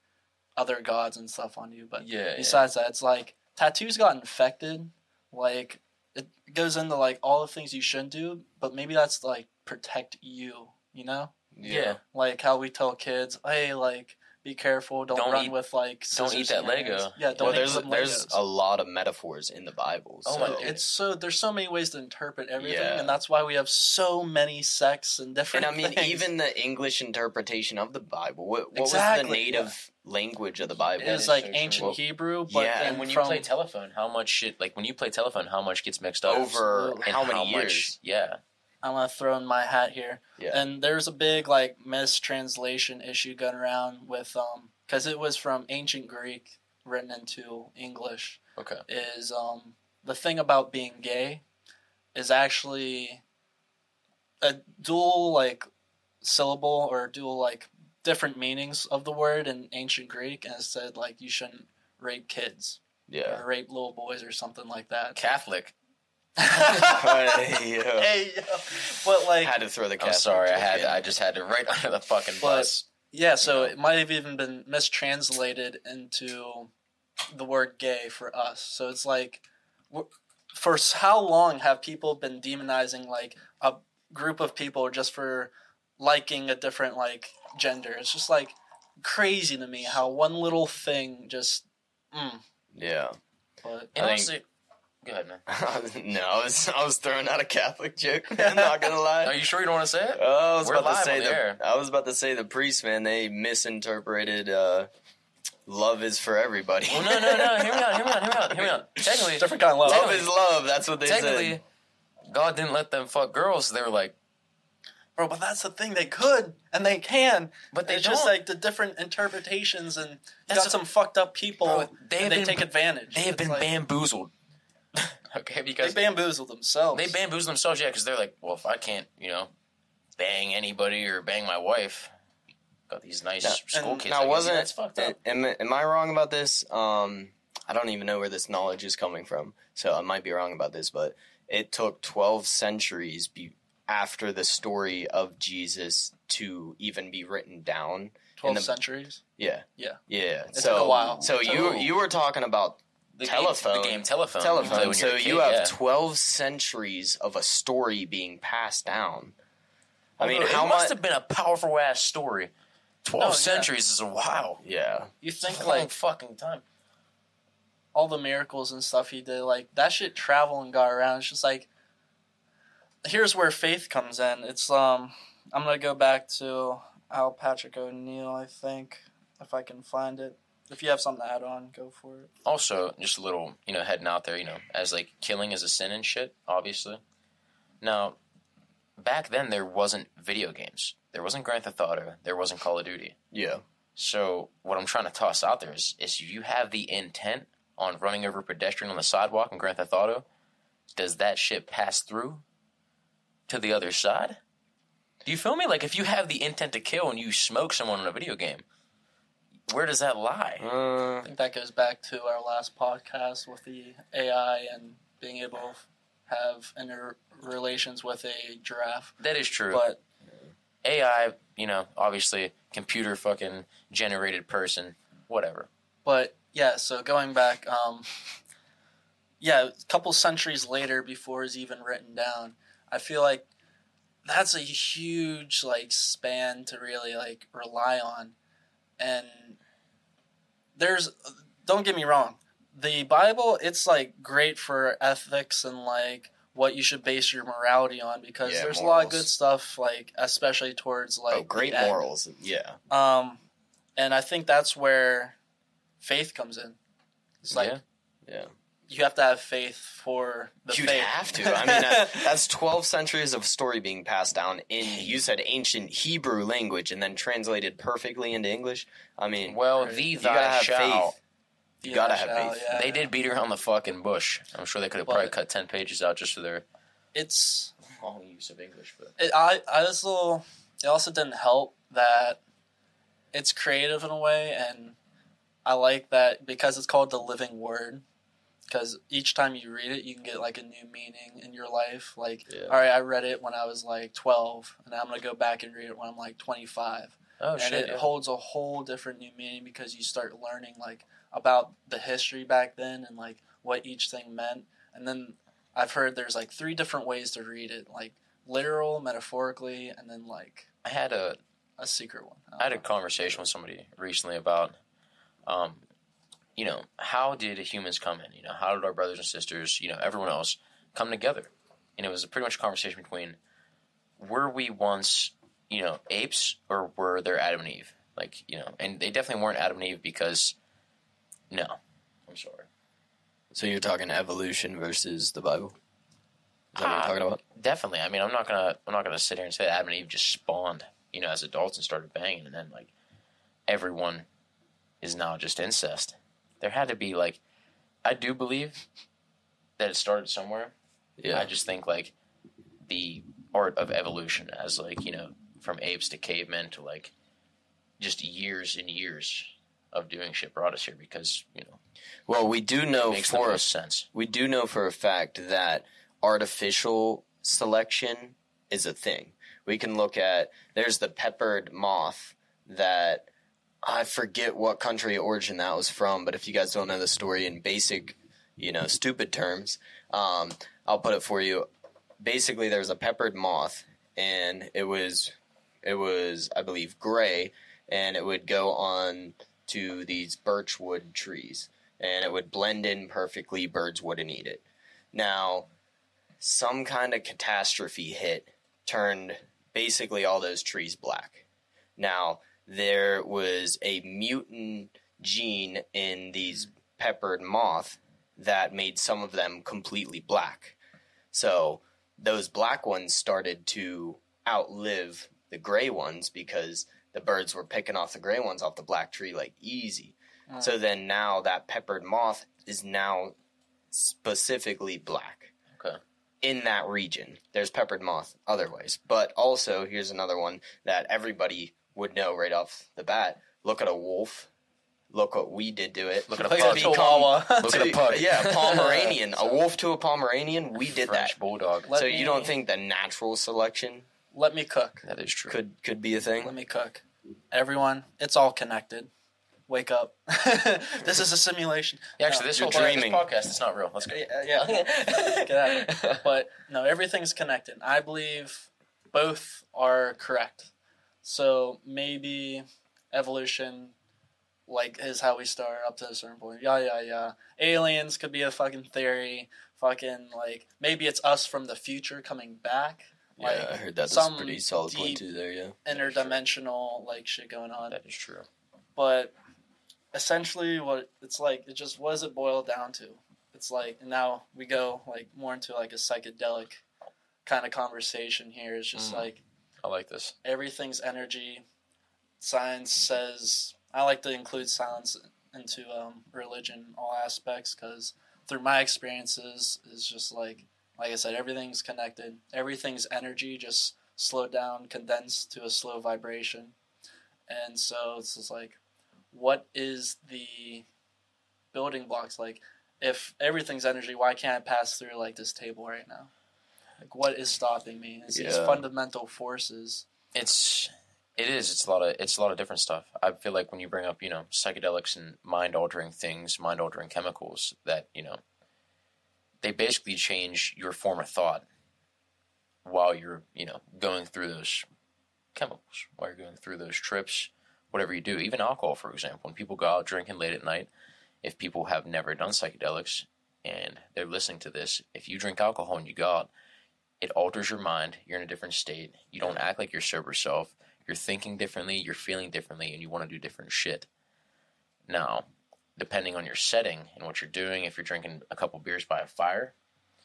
[SPEAKER 3] other gods and stuff on you but
[SPEAKER 2] Yeah. yeah.
[SPEAKER 3] besides that it's like tattoos got infected like it goes into like all the things you shouldn't do but maybe that's like protect you you know
[SPEAKER 2] yeah.
[SPEAKER 3] like how we tell kids, hey, like be careful, don't,
[SPEAKER 2] Don't
[SPEAKER 3] run
[SPEAKER 2] eat-
[SPEAKER 3] with like
[SPEAKER 2] don't eat that
[SPEAKER 3] in
[SPEAKER 2] Lego.
[SPEAKER 3] hands. Yeah, don't
[SPEAKER 1] Well,
[SPEAKER 3] eat
[SPEAKER 1] there's
[SPEAKER 3] some
[SPEAKER 1] there's
[SPEAKER 3] Legos.
[SPEAKER 1] a lot of metaphors in the Bible.
[SPEAKER 2] Oh my God.
[SPEAKER 3] it's so there's so many ways to interpret everything,
[SPEAKER 1] Yeah.
[SPEAKER 3] and that's why we have so many sects and different.
[SPEAKER 1] And I mean,
[SPEAKER 3] things.
[SPEAKER 1] even the English interpretation of the Bible. What, what was the native language of the Bible?
[SPEAKER 3] it is
[SPEAKER 2] is
[SPEAKER 3] like
[SPEAKER 2] so
[SPEAKER 3] ancient
[SPEAKER 1] true.
[SPEAKER 3] Hebrew, but
[SPEAKER 1] Yeah,
[SPEAKER 2] And when you
[SPEAKER 3] from,
[SPEAKER 2] play telephone, how much shit? Like when you play telephone, how much gets mixed up?
[SPEAKER 1] over
[SPEAKER 3] Absolutely.
[SPEAKER 1] how
[SPEAKER 2] And
[SPEAKER 1] many
[SPEAKER 2] much-
[SPEAKER 1] years?
[SPEAKER 2] yeah.
[SPEAKER 3] I'm gonna throw in my hat here.
[SPEAKER 1] Yeah.
[SPEAKER 3] And there's a big like mistranslation issue going around with um because it was from ancient Greek written into English.
[SPEAKER 2] Okay.
[SPEAKER 3] is um the thing about being gay is actually a dual like syllable or dual like different meanings of the word in ancient Greek and it said like you shouldn't rape kids
[SPEAKER 1] Yeah.
[SPEAKER 3] or rape little boys or something like that.
[SPEAKER 2] Catholic.
[SPEAKER 1] Hey, yo.
[SPEAKER 3] hey, yo. But like
[SPEAKER 1] had to throw the.
[SPEAKER 2] I'm sorry, I had
[SPEAKER 1] in.
[SPEAKER 2] I just had to right under the fucking
[SPEAKER 3] But-
[SPEAKER 2] bus.
[SPEAKER 3] Yeah, so it might have even been mistranslated into the word gay for us. So it's like, for how long have people been demonizing like a group of people just for liking a different like gender? It's just like crazy to me how one little thing just. Mm,
[SPEAKER 1] Yeah.
[SPEAKER 3] but
[SPEAKER 2] And
[SPEAKER 1] I
[SPEAKER 2] honestly, go ahead, man.
[SPEAKER 1] no, I was I was throwing out a Catholic joke. I'm not gonna lie.
[SPEAKER 2] Are you sure you don't want to say it?
[SPEAKER 1] Oh, I was
[SPEAKER 2] We're
[SPEAKER 1] about to
[SPEAKER 2] live
[SPEAKER 1] say
[SPEAKER 2] the air.
[SPEAKER 1] the I was about to say the priest man. They misinterpreted uh, love is for everybody.
[SPEAKER 2] Well, no, no, no. Hear me out. Hear me out. Hear me out. Hear me out. Technically,
[SPEAKER 3] Different kind of love.
[SPEAKER 1] love is love. That's what they
[SPEAKER 2] technically,
[SPEAKER 1] said.
[SPEAKER 2] God didn't let them fuck girls. They were like,
[SPEAKER 3] Bro, but that's the thing. They could and they can.
[SPEAKER 2] but they
[SPEAKER 3] it's
[SPEAKER 2] don't.
[SPEAKER 3] just like the different interpretations and you
[SPEAKER 2] That's
[SPEAKER 3] got
[SPEAKER 2] a-
[SPEAKER 3] some fucked up people
[SPEAKER 2] Bro, they
[SPEAKER 3] and they
[SPEAKER 2] been-
[SPEAKER 3] take advantage.
[SPEAKER 2] they have
[SPEAKER 3] It's
[SPEAKER 2] been
[SPEAKER 3] like,
[SPEAKER 2] bamboozled. okay, because
[SPEAKER 3] They
[SPEAKER 2] because
[SPEAKER 3] bamboozled themselves.
[SPEAKER 2] they bamboozled themselves. Yeah, because they're like, well, if I can't, you know, bang anybody or bang my wife, got these nice
[SPEAKER 1] Now-
[SPEAKER 2] school kids.
[SPEAKER 1] now,
[SPEAKER 2] like,
[SPEAKER 1] wasn't-
[SPEAKER 2] that's fucked up?
[SPEAKER 1] Am, am I wrong about this? Um, I don't even know where this knowledge is coming from, so I might be wrong about this. But it took twelve centuries be, after the story of Jesus to even be written down.
[SPEAKER 3] Twelve
[SPEAKER 1] in the-
[SPEAKER 3] centuries.
[SPEAKER 1] Yeah,
[SPEAKER 3] Yeah.
[SPEAKER 1] yeah.
[SPEAKER 3] It
[SPEAKER 1] so,
[SPEAKER 3] took a while.
[SPEAKER 1] So
[SPEAKER 2] It
[SPEAKER 1] you
[SPEAKER 2] took-
[SPEAKER 1] you were talking about
[SPEAKER 2] the
[SPEAKER 1] telephone.
[SPEAKER 2] game, the game telephone.
[SPEAKER 1] telephone.
[SPEAKER 2] when
[SPEAKER 1] So
[SPEAKER 2] you're
[SPEAKER 1] you have
[SPEAKER 2] yeah.
[SPEAKER 1] twelve centuries of a story being passed down. I mean,
[SPEAKER 2] Although
[SPEAKER 1] how
[SPEAKER 2] it must
[SPEAKER 1] much?
[SPEAKER 2] have been a powerful ass story. Twelve
[SPEAKER 3] Oh, yeah.
[SPEAKER 2] centuries is a wow.
[SPEAKER 1] Yeah,
[SPEAKER 3] You think
[SPEAKER 2] Long
[SPEAKER 3] like
[SPEAKER 2] fucking time.
[SPEAKER 3] all the miracles and stuff he did, like that shit traveled and got around. It's just like here's where faith comes in. It's um I'm gonna go back to Al Patrick O'Neill, I think, if I can find it. If you have something to add on, go for it.
[SPEAKER 2] Also, just a little, you know, heading out there, you know, as like killing is a sin and shit, obviously. Now, back then there wasn't video games. There wasn't Grand Theft Auto. There wasn't Call of Duty.
[SPEAKER 1] yeah.
[SPEAKER 2] So what I'm trying to toss out there is, is if you have the intent on running over a pedestrian on the sidewalk in Grand Theft Auto, does that shit pass through to the other side? Do you feel me? Like if you have the intent to kill and you smoke someone in a video game, where does that lie?
[SPEAKER 1] Uh,
[SPEAKER 3] I think that goes back to our last podcast with the AI and being able to have inter relations with a giraffe.
[SPEAKER 2] That is true.
[SPEAKER 3] But
[SPEAKER 2] AI, you know, obviously computer fucking generated person, whatever.
[SPEAKER 3] But yeah, so going back, um, yeah, a couple centuries later, before it's even written down, I feel like that's a huge like span to really like rely on, and there's don't get me wrong, the Bible it's like great for ethics and like what you should base your morality on because
[SPEAKER 1] Yeah,
[SPEAKER 3] there's a lot of good stuff like especially towards like
[SPEAKER 1] oh, great morals. Yeah.
[SPEAKER 3] Um, and I think that's where faith comes in. It's like
[SPEAKER 2] Yeah.
[SPEAKER 1] Yeah.
[SPEAKER 3] You have to have faith for the
[SPEAKER 1] You'd
[SPEAKER 3] faith.
[SPEAKER 1] have to. I mean, that, that's 12 centuries of story being passed down in, you said ancient Hebrew language and then translated perfectly into English. I mean,
[SPEAKER 2] Well,
[SPEAKER 3] Right.
[SPEAKER 2] thee
[SPEAKER 1] you
[SPEAKER 2] thy
[SPEAKER 1] gotta have
[SPEAKER 2] shall.
[SPEAKER 1] faith. You
[SPEAKER 3] Yeah,
[SPEAKER 1] gotta have
[SPEAKER 3] shall,
[SPEAKER 1] faith.
[SPEAKER 3] yeah.
[SPEAKER 2] They did beat around the fucking bush. I'm sure they could have probably cut ten pages out just for their
[SPEAKER 3] It's
[SPEAKER 2] long use of English. But
[SPEAKER 3] it, I I also it also didn't help that it's creative in a way, and I like that because it's called the living word. Because each time you read it, you can get like a new meaning in your life. Like,
[SPEAKER 1] Yeah.
[SPEAKER 3] all right, I read it when I was like twelve, and I'm gonna go back and read it when I'm like twenty five.
[SPEAKER 2] oh
[SPEAKER 3] and
[SPEAKER 2] shit,
[SPEAKER 3] it
[SPEAKER 2] yeah.
[SPEAKER 3] holds a whole different new meaning because you start learning like about the history back then and like what each thing meant and then i've heard there's like three different ways to read it like literal metaphorically and then like
[SPEAKER 2] I had a
[SPEAKER 3] a secret one
[SPEAKER 2] I had a conversation with somebody recently about, um, you know, how did humans come in? You know, how did our brothers and sisters, you know, everyone else come together? And it was pretty much a conversation between, were we once, you know, apes or were there Adam and Eve? Like, you know, and they definitely weren't Adam and Eve because, no, I'm sorry.
[SPEAKER 1] So you're talking evolution versus the Bible? Is that what
[SPEAKER 2] Ah.
[SPEAKER 1] you're talking about?
[SPEAKER 2] Definitely. I mean, I'm not gonna I'm not gonna sit here and say Adam and Eve just spawned, you know, as adults and started banging, and then like everyone is now just incest. There had to be like, I do believe that it started somewhere.
[SPEAKER 1] Yeah.
[SPEAKER 2] I just think like the art of evolution, as like you know, from apes to cavemen to like just years and years of doing shit brought us here because you know
[SPEAKER 1] well, we do know
[SPEAKER 2] makes the
[SPEAKER 1] for
[SPEAKER 2] most sense.
[SPEAKER 1] we do know for a fact that artificial selection is a thing. We can look at there's the peppered moth that I forget what country origin that was from, but if you guys don't know the story in basic, you know, stupid terms, um, I'll put it for you. Basically, there's a peppered moth, and it was, it was, I believe, gray, and it would go on to these birchwood trees, and it would blend in perfectly. Birds wouldn't eat it. Now, some kind of catastrophe hit, turned basically all those trees black. Now, there was a mutant gene in these peppered moth that made some of them completely black. So those black ones started to outlive the gray ones because the birds were picking off the gray ones off the black tree like easy.
[SPEAKER 3] Mm.
[SPEAKER 1] So then now that peppered moth is now specifically black.
[SPEAKER 2] Okay.
[SPEAKER 1] In that region. There's peppered moth other ways. But also here's another one that everybody would know right off the bat. Look at a wolf. Look what we did to it.
[SPEAKER 2] Look at a
[SPEAKER 3] Like
[SPEAKER 2] pug.
[SPEAKER 3] a chihuahua.
[SPEAKER 2] Look at a pug.
[SPEAKER 1] Yeah, Pomeranian.
[SPEAKER 2] So-
[SPEAKER 1] a wolf to a Pomeranian, we did
[SPEAKER 2] French
[SPEAKER 1] that.
[SPEAKER 2] bulldog.
[SPEAKER 3] Let
[SPEAKER 1] so
[SPEAKER 3] me-
[SPEAKER 1] you don't think the natural selection
[SPEAKER 3] Let me cook.
[SPEAKER 2] That is true.
[SPEAKER 1] could could be a thing?
[SPEAKER 3] Let me cook. Everyone, it's all connected. Wake up. this is a simulation.
[SPEAKER 2] Yeah, actually,
[SPEAKER 3] No,
[SPEAKER 2] this
[SPEAKER 1] you're
[SPEAKER 2] whole
[SPEAKER 1] dreaming.
[SPEAKER 2] This podcast is not real. Let's go.
[SPEAKER 3] Yeah, yeah. Get out of here. But no, everything's connected. I believe both are correct. So maybe evolution, like, is how we start up to a certain point. Yeah, yeah, yeah. Aliens could be a fucking theory. Fucking like maybe it's us from the future coming back. Like
[SPEAKER 1] yeah, I heard that. That's a pretty solid
[SPEAKER 3] deep-
[SPEAKER 1] point too there, yeah.
[SPEAKER 3] interdimensional like shit going on.
[SPEAKER 2] that is true.
[SPEAKER 3] but essentially what it's like it just what does it boil down to it's like and now we go like more into like a psychedelic kind of conversation here it's just
[SPEAKER 2] Mm.
[SPEAKER 3] like
[SPEAKER 2] I like this.
[SPEAKER 3] everything's energy. Science says i like to include science into um, religion all aspects because through my experiences is just like like i said everything's connected. Everything's energy just slowed down condensed to a slow vibration. And so it's just like what is the building blocks? Like if everything's energy why can't i pass through like this table right now like what is stopping me it's these
[SPEAKER 1] Yeah.
[SPEAKER 3] fundamental forces
[SPEAKER 2] It's it is. It's a lot of it's a lot of different stuff. I feel like when you bring up you know psychedelics and mind altering things, mind altering chemicals, that you know they basically change your form of thought while you're you know going through those chemicals, while you're going through those trips, whatever you do. Even alcohol, for example, when people go out drinking late at night, if people have never done psychedelics and they're listening to this, if you drink alcohol and you go out, it alters your mind. You're in a different state. You don't act like your sober self. You're thinking differently. You're feeling differently, and you want to do different shit. Now, depending on your setting and what you're doing, if you're drinking a couple beers by a fire,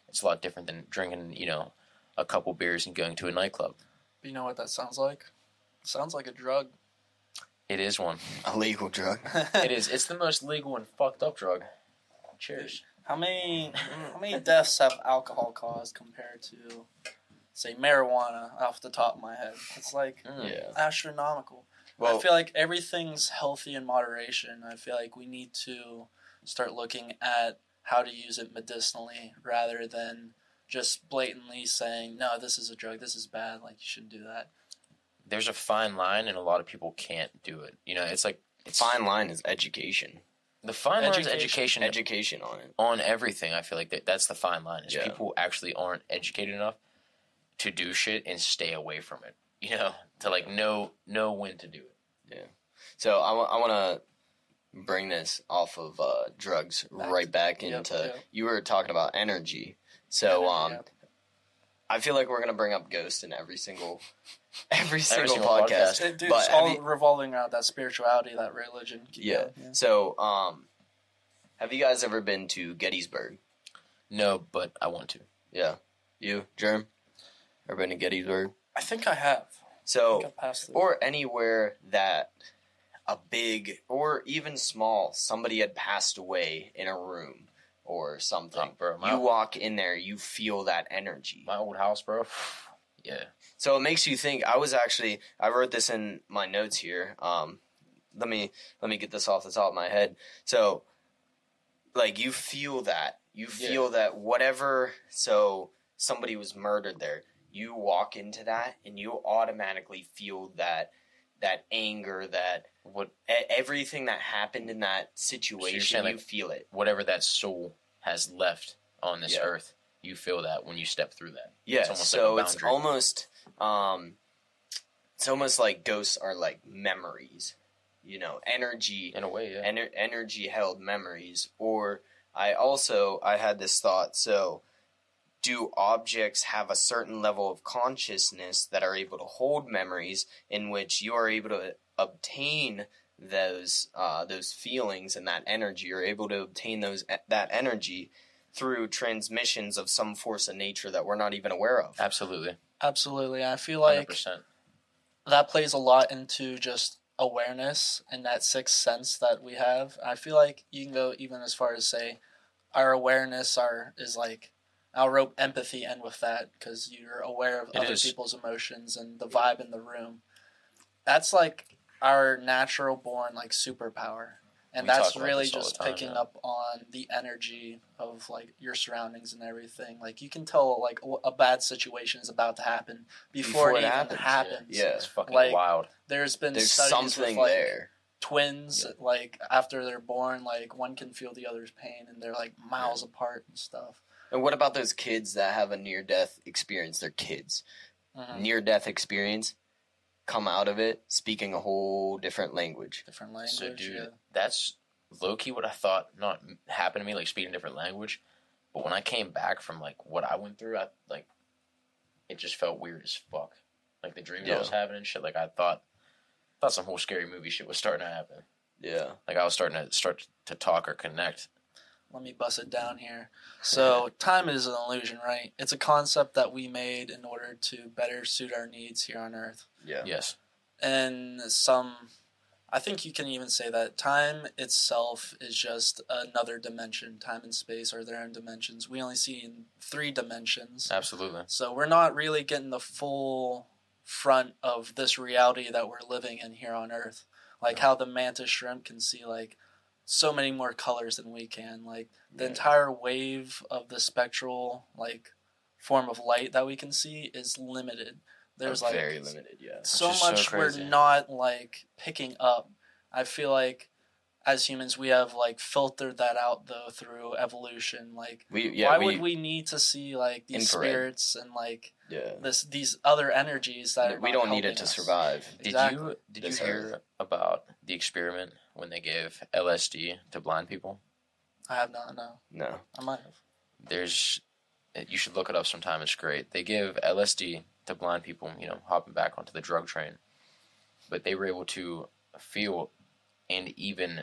[SPEAKER 2] it's a lot different than drinking, you know, a couple beers and going to a nightclub.
[SPEAKER 3] you know what that sounds like it sounds like a drug
[SPEAKER 2] It is one.
[SPEAKER 1] A legal drug.
[SPEAKER 2] It is. It's the most legal and fucked up drug. Cheers.
[SPEAKER 3] How many how many deaths have alcohol caused compared to say marijuana off the top of my head? It's like
[SPEAKER 2] Mm.
[SPEAKER 1] Yeah.
[SPEAKER 3] astronomical.
[SPEAKER 1] Well,
[SPEAKER 3] I feel like everything's healthy in moderation. I feel like we need to start looking at how to use it medicinally rather than just blatantly saying, "No, this is a drug. This is bad. Like you shouldn't do that."
[SPEAKER 2] There's a fine line, and a lot of people can't do it. You know, it's like
[SPEAKER 1] the fine line is education.
[SPEAKER 2] The fine line is
[SPEAKER 3] Education.
[SPEAKER 2] education.
[SPEAKER 1] Education on it.
[SPEAKER 2] on everything. I feel like that, that's the fine line. Is
[SPEAKER 1] Yeah.
[SPEAKER 2] people actually aren't educated enough to do shit and stay away from it. You know, to like know know when to do it. Yeah.
[SPEAKER 1] So I want to bring this off of uh, drugs
[SPEAKER 3] Back
[SPEAKER 1] right back
[SPEAKER 3] yep,
[SPEAKER 1] into.
[SPEAKER 3] yep.
[SPEAKER 1] You were talking about energy. So
[SPEAKER 3] Energy,
[SPEAKER 1] um,
[SPEAKER 3] yep.
[SPEAKER 1] I feel like we're gonna bring up Ghost in every single every single,
[SPEAKER 2] single
[SPEAKER 1] podcast.
[SPEAKER 2] podcast.
[SPEAKER 3] It- dude,
[SPEAKER 1] but
[SPEAKER 3] it's all
[SPEAKER 1] you-
[SPEAKER 3] revolving around that spirituality, that religion. Keep
[SPEAKER 1] Yeah. So um, have you guys ever been to Gettysburg?
[SPEAKER 2] No, but I want to.
[SPEAKER 1] Yeah. You, Germ? Ever been to Gettysburg?
[SPEAKER 3] I think I have.
[SPEAKER 1] So
[SPEAKER 3] think I
[SPEAKER 1] or anywhere that a big or even small somebody had passed away in a room or something.
[SPEAKER 2] Oh, bro,
[SPEAKER 1] you walk in there, you feel that energy.
[SPEAKER 2] my old house, bro. yeah.
[SPEAKER 1] So it makes you think. I was actually I wrote this in my notes here. Um, let me let me get this off the top of my head. So, like you feel that you
[SPEAKER 2] Yeah.
[SPEAKER 1] feel that whatever. So somebody was murdered there. You walk into that and you automatically feel that that anger that
[SPEAKER 2] What
[SPEAKER 1] everything that happened in that situation
[SPEAKER 2] saying,
[SPEAKER 1] you
[SPEAKER 2] like,
[SPEAKER 1] feel it
[SPEAKER 2] whatever that soul has left on this
[SPEAKER 1] Yeah.
[SPEAKER 2] earth, you feel that when you step through that.
[SPEAKER 1] yeah
[SPEAKER 2] almost like
[SPEAKER 1] so
[SPEAKER 2] a
[SPEAKER 1] it's almost um it's almost like ghosts are like memories you know energy
[SPEAKER 2] In a way, yeah.
[SPEAKER 1] ener- energy held memories or i also i had this thought so do objects have a certain level of consciousness that are able to hold memories in which you are able to obtain those uh, those feelings and that energy. You're able to obtain those that energy through transmissions of some force of nature that we're not even aware of.
[SPEAKER 2] Absolutely,
[SPEAKER 3] Absolutely. I feel
[SPEAKER 2] hundred
[SPEAKER 3] like
[SPEAKER 2] percent.
[SPEAKER 3] that plays a lot into just awareness and that sixth sense that we have. I feel like you can go even as far as say our awareness our is like I'll rope empathy in with that because you're aware of
[SPEAKER 2] It
[SPEAKER 3] other
[SPEAKER 2] is.
[SPEAKER 3] people's emotions and the vibe in the room. That's like our natural born like superpower. And
[SPEAKER 2] We
[SPEAKER 3] that's really just
[SPEAKER 2] time,
[SPEAKER 3] picking
[SPEAKER 2] yeah.
[SPEAKER 3] up on the energy of like your surroundings and everything. Like you can tell like a bad situation is about to happen before, it, even happens.
[SPEAKER 1] happens, Yeah.
[SPEAKER 2] It's fucking
[SPEAKER 3] Like,
[SPEAKER 2] wild.
[SPEAKER 3] There's been
[SPEAKER 1] There's
[SPEAKER 3] studies
[SPEAKER 1] something
[SPEAKER 3] with, like,
[SPEAKER 1] there.
[SPEAKER 3] twins
[SPEAKER 2] Yeah.
[SPEAKER 3] like after they're born like one can feel the other's pain and they're like miles apart and stuff
[SPEAKER 1] And what about those kids that have a near death experience? They're kids.
[SPEAKER 3] Mhm.
[SPEAKER 1] Near death experience, come out of it speaking a whole different language.
[SPEAKER 3] different language
[SPEAKER 2] So, dude,
[SPEAKER 3] yeah.
[SPEAKER 2] that's low key what I thought not happened to me, like speaking a different language. But when I came back from like what I went through, I like it just felt weird as fuck. Like the dreams I was having and shit. Like I thought, thought some whole scary movie shit was starting to happen.
[SPEAKER 1] Yeah.
[SPEAKER 2] Like I was starting to start to talk or connect.
[SPEAKER 3] let me bust it down here so time is an illusion right it's a concept that we made in order to better suit our needs here on earth
[SPEAKER 1] Yeah.
[SPEAKER 2] Yes,
[SPEAKER 3] and some i think you can even say that time itself is just another dimension time and space are their own dimensions we only see in three dimensions
[SPEAKER 2] absolutely.
[SPEAKER 3] So we're not really getting the full front of this reality that we're living in here on Earth. Like
[SPEAKER 2] No.
[SPEAKER 3] how the mantis shrimp can see like so many more colors than we can. Like the
[SPEAKER 1] Yeah.
[SPEAKER 3] entire wave of the spectral like form of light that we can see is limited. There's like
[SPEAKER 1] very limited. Yeah.
[SPEAKER 3] so
[SPEAKER 2] Which is so
[SPEAKER 3] much we're not like picking up. I feel like as humans we have like filtered that out though through evolution. Like
[SPEAKER 1] We yeah
[SPEAKER 3] why
[SPEAKER 1] we,
[SPEAKER 3] would we need to see like these
[SPEAKER 1] Infrared.
[SPEAKER 3] spirits and like
[SPEAKER 1] yeah.
[SPEAKER 3] this these other energies that
[SPEAKER 1] we don't need it to
[SPEAKER 3] us?
[SPEAKER 1] survive.
[SPEAKER 2] Did you did
[SPEAKER 1] This
[SPEAKER 2] you hear
[SPEAKER 1] earth.
[SPEAKER 2] about the experiment when they gave LSD to blind people?
[SPEAKER 3] I have not. No,
[SPEAKER 1] No.
[SPEAKER 3] I might have.
[SPEAKER 2] there's you should look it up sometime it's great they give lsd to blind people you know hopping back onto the drug train but they were able to feel and even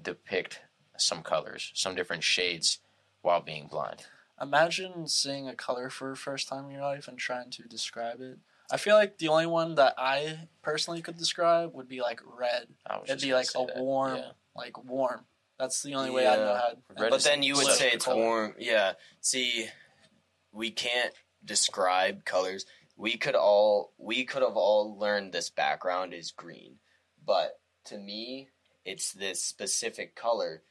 [SPEAKER 2] depict some colors some different shades while being blind
[SPEAKER 3] Imagine seeing a color for the first time in your life and trying to describe it. I feel like the only one that I personally could describe would be like red. It'd be like a
[SPEAKER 2] that.
[SPEAKER 3] warm,
[SPEAKER 2] yeah.
[SPEAKER 3] like warm. That's the only way I know
[SPEAKER 1] Yeah.
[SPEAKER 3] how.
[SPEAKER 2] Red
[SPEAKER 1] but then you would say it's
[SPEAKER 2] color.
[SPEAKER 1] warm. Yeah. See, we can't describe colors. We could all we could have all learned this background is green, but to me, it's this specific color.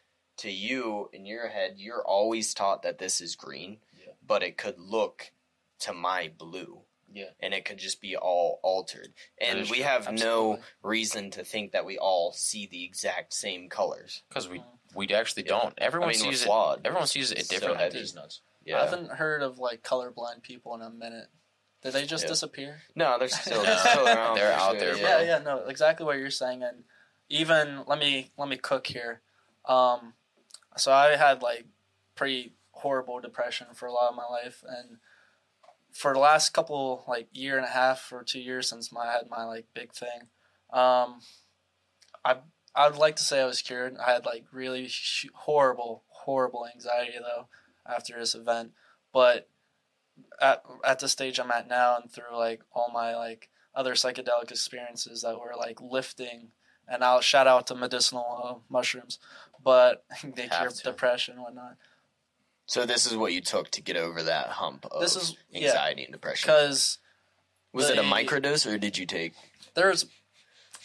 [SPEAKER 1] To you, in your head, you're always taught that this is green,
[SPEAKER 2] Yeah.
[SPEAKER 1] but it could look to my blue.
[SPEAKER 2] Yeah.
[SPEAKER 1] And it could just be all altered. And we
[SPEAKER 2] true.
[SPEAKER 1] have no reason to think that we all see the exact same colors.
[SPEAKER 2] because we uh-huh. we actually
[SPEAKER 1] Yeah.
[SPEAKER 2] don't everyone
[SPEAKER 1] I mean,
[SPEAKER 2] sees it everyone sees it
[SPEAKER 1] It's so
[SPEAKER 2] differently
[SPEAKER 1] heavy.
[SPEAKER 3] I haven't heard of like colorblind people in a minute. Did they just
[SPEAKER 1] Yeah.
[SPEAKER 3] disappear?
[SPEAKER 1] No, they're still,
[SPEAKER 2] No.
[SPEAKER 1] still around.
[SPEAKER 2] They're out
[SPEAKER 1] sure,
[SPEAKER 2] there,
[SPEAKER 3] yeah,
[SPEAKER 2] bro.
[SPEAKER 3] yeah, no, exactly what you're saying, and even let me let me cook here. Um, so I had like pretty horrible depression for a lot of my life, and for the last couple like year and a half or two years since my I had my like big thing, um, I I would like to say I was cured. I had like really sh- horrible horrible anxiety though after this event, but at at the stage I'm at now and through like all my like other psychedelic experiences that were like lifting and I'll shout out to medicinal uh, mushrooms but they
[SPEAKER 2] Have
[SPEAKER 3] cure
[SPEAKER 2] to.
[SPEAKER 3] depression and whatnot
[SPEAKER 1] So this is what you took to get over that hump of
[SPEAKER 3] This is- yeah.
[SPEAKER 1] anxiety and depression.
[SPEAKER 3] because
[SPEAKER 1] Was it a
[SPEAKER 3] the-
[SPEAKER 1] microdose or did you take?
[SPEAKER 3] there's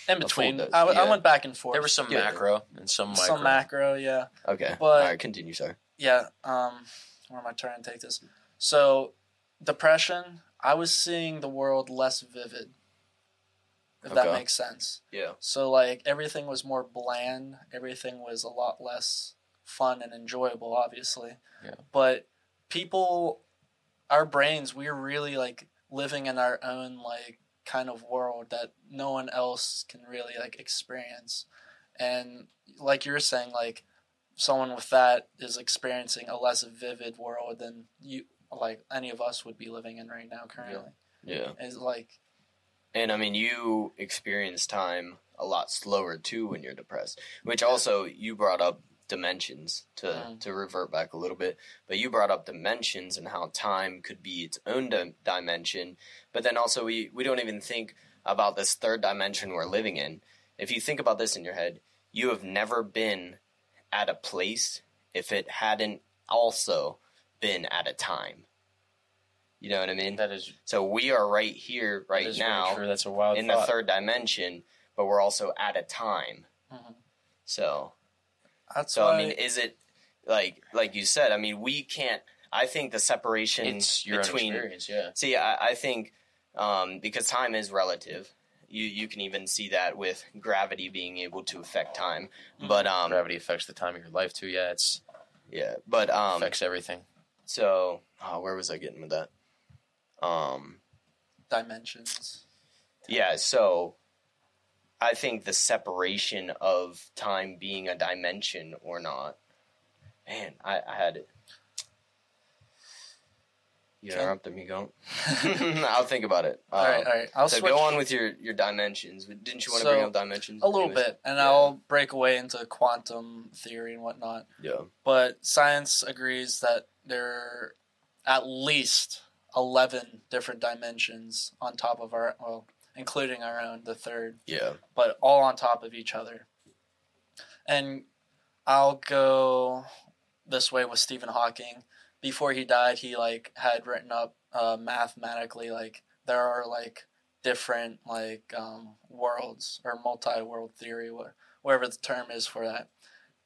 [SPEAKER 3] in
[SPEAKER 1] full
[SPEAKER 3] between
[SPEAKER 1] dose,
[SPEAKER 3] I, w- I
[SPEAKER 1] yeah.
[SPEAKER 3] went back and forth
[SPEAKER 2] there was some
[SPEAKER 1] Yeah.
[SPEAKER 2] macro and some micro
[SPEAKER 3] some macro yeah
[SPEAKER 1] Okay,
[SPEAKER 3] But-
[SPEAKER 1] all right, continue, sir.
[SPEAKER 3] yeah um where am I trying to take this so depression I was seeing the world less vivid if that makes sense
[SPEAKER 1] Yeah,
[SPEAKER 3] So like everything was more bland. Everything was a lot less fun and enjoyable, obviously.
[SPEAKER 2] Yeah.
[SPEAKER 3] But people, our brains, we're really like living in our own like kind of world that no one else can really like experience. And like you're saying, like someone with that is experiencing a less vivid world than you like any of us would be living in right now currently.
[SPEAKER 1] yeah.
[SPEAKER 3] Is like
[SPEAKER 1] And I mean, you experience time a lot slower too when you're depressed, which also you brought up dimensions to
[SPEAKER 3] Mm.
[SPEAKER 1] to revert back a little bit, but you brought up dimensions and how time could be its own di- dimension, but then also we we don't even think about this third dimension we're living in. If you think about this in your head, you have never been at a place if it hadn't also been at a time. You know what I mean?
[SPEAKER 2] That is
[SPEAKER 1] So we are right here, right
[SPEAKER 2] is very
[SPEAKER 1] now,
[SPEAKER 2] True. That's a wild
[SPEAKER 1] in the third dimension, but we're also at a time.
[SPEAKER 3] Mhm.
[SPEAKER 1] So,
[SPEAKER 3] That's
[SPEAKER 1] so
[SPEAKER 3] why,
[SPEAKER 1] I mean, is it like like you said? I mean, we can't. I think the separation
[SPEAKER 2] It's your
[SPEAKER 1] between
[SPEAKER 2] own experience. Yeah.
[SPEAKER 1] See, I, I think um, because time is relative. You you can even see that with gravity being able to affect time. But um,
[SPEAKER 2] Gravity affects the time of your life too. Yeah, it's
[SPEAKER 1] yeah, but um,
[SPEAKER 2] affects everything.
[SPEAKER 1] So oh, where was I getting with that? Um,
[SPEAKER 3] dimensions.
[SPEAKER 1] yeah, so I think the separation of time being a dimension or not. Man, I, I had it. You
[SPEAKER 3] Okay.
[SPEAKER 1] interrupted me, go. I'll think about it.
[SPEAKER 3] all right,
[SPEAKER 1] Um,
[SPEAKER 3] all right. I'll
[SPEAKER 1] so
[SPEAKER 3] switch
[SPEAKER 1] go on with your, your dimensions. Didn't you want to
[SPEAKER 3] So,
[SPEAKER 1] bring up dimensions?
[SPEAKER 3] a little
[SPEAKER 1] anyways?
[SPEAKER 3] bit, and
[SPEAKER 1] Yeah.
[SPEAKER 3] I'll break away into quantum theory and whatnot.
[SPEAKER 1] Yeah.
[SPEAKER 3] But science agrees that there are at least eleven different dimensions on top of our well, including our own, the third.
[SPEAKER 1] Yeah.
[SPEAKER 3] but all on top of each other. And I'll go this way with Stephen Hawking. Before he died, he like had written up uh, mathematically like there are like different like um, worlds or multi-world theory, wha- whatever the term is for that.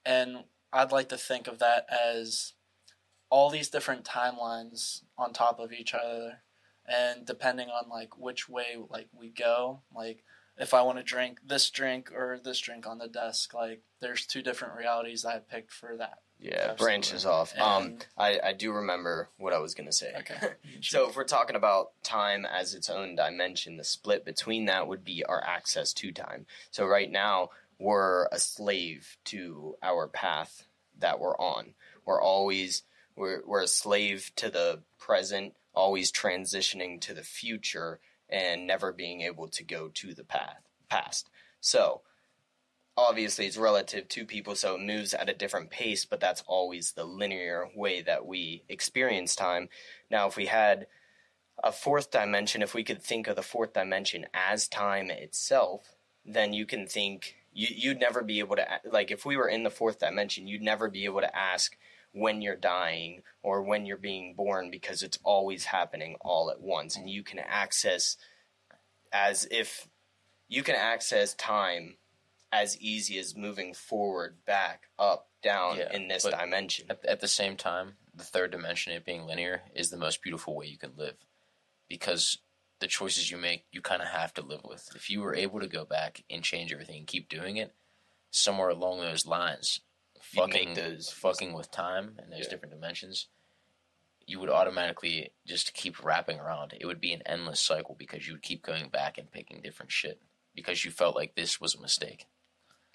[SPEAKER 3] And I'd like to think of that as all these different timelines on top of each other, and depending on like which way like we go, like if I want to drink this drink or this drink on the desk. Like there's two different realities I picked for that.
[SPEAKER 1] Yeah.
[SPEAKER 2] Absolutely.
[SPEAKER 1] Branches off. Um, I, I do remember what I was going to say.
[SPEAKER 3] Okay.
[SPEAKER 1] So if we're talking about time as its own dimension, the split between that would be our access to time. So right now we're a slave to our path that we're on. We're always we're we're a slave to the present, always transitioning to the future and never being able to go to the path past. So obviously it's relative to people so it moves at a different pace but that's always the linear way that we experience time now if we had a fourth dimension if we could think of the fourth dimension as time itself then you can think you, you'd never be able to like if we were in the fourth dimension you'd never be able to ask when you're dying or when you're being born because it's always happening all at once and you can access as if you can access time as easy as moving forward, back, up, down
[SPEAKER 2] Yeah,
[SPEAKER 1] in this dimension.
[SPEAKER 2] At, at the same time, the third dimension, it being linear, is the most beautiful way you can live, because the choices you make, you kind of have to live with. If you were able to go back and change everything and keep doing it, somewhere along those lines, fucking
[SPEAKER 1] those-
[SPEAKER 2] fucking with time and those
[SPEAKER 1] Yeah.
[SPEAKER 2] different dimensions, you would automatically just keep wrapping around. It would be an endless cycle because you would keep going back and picking different shit because you felt like this was a mistake,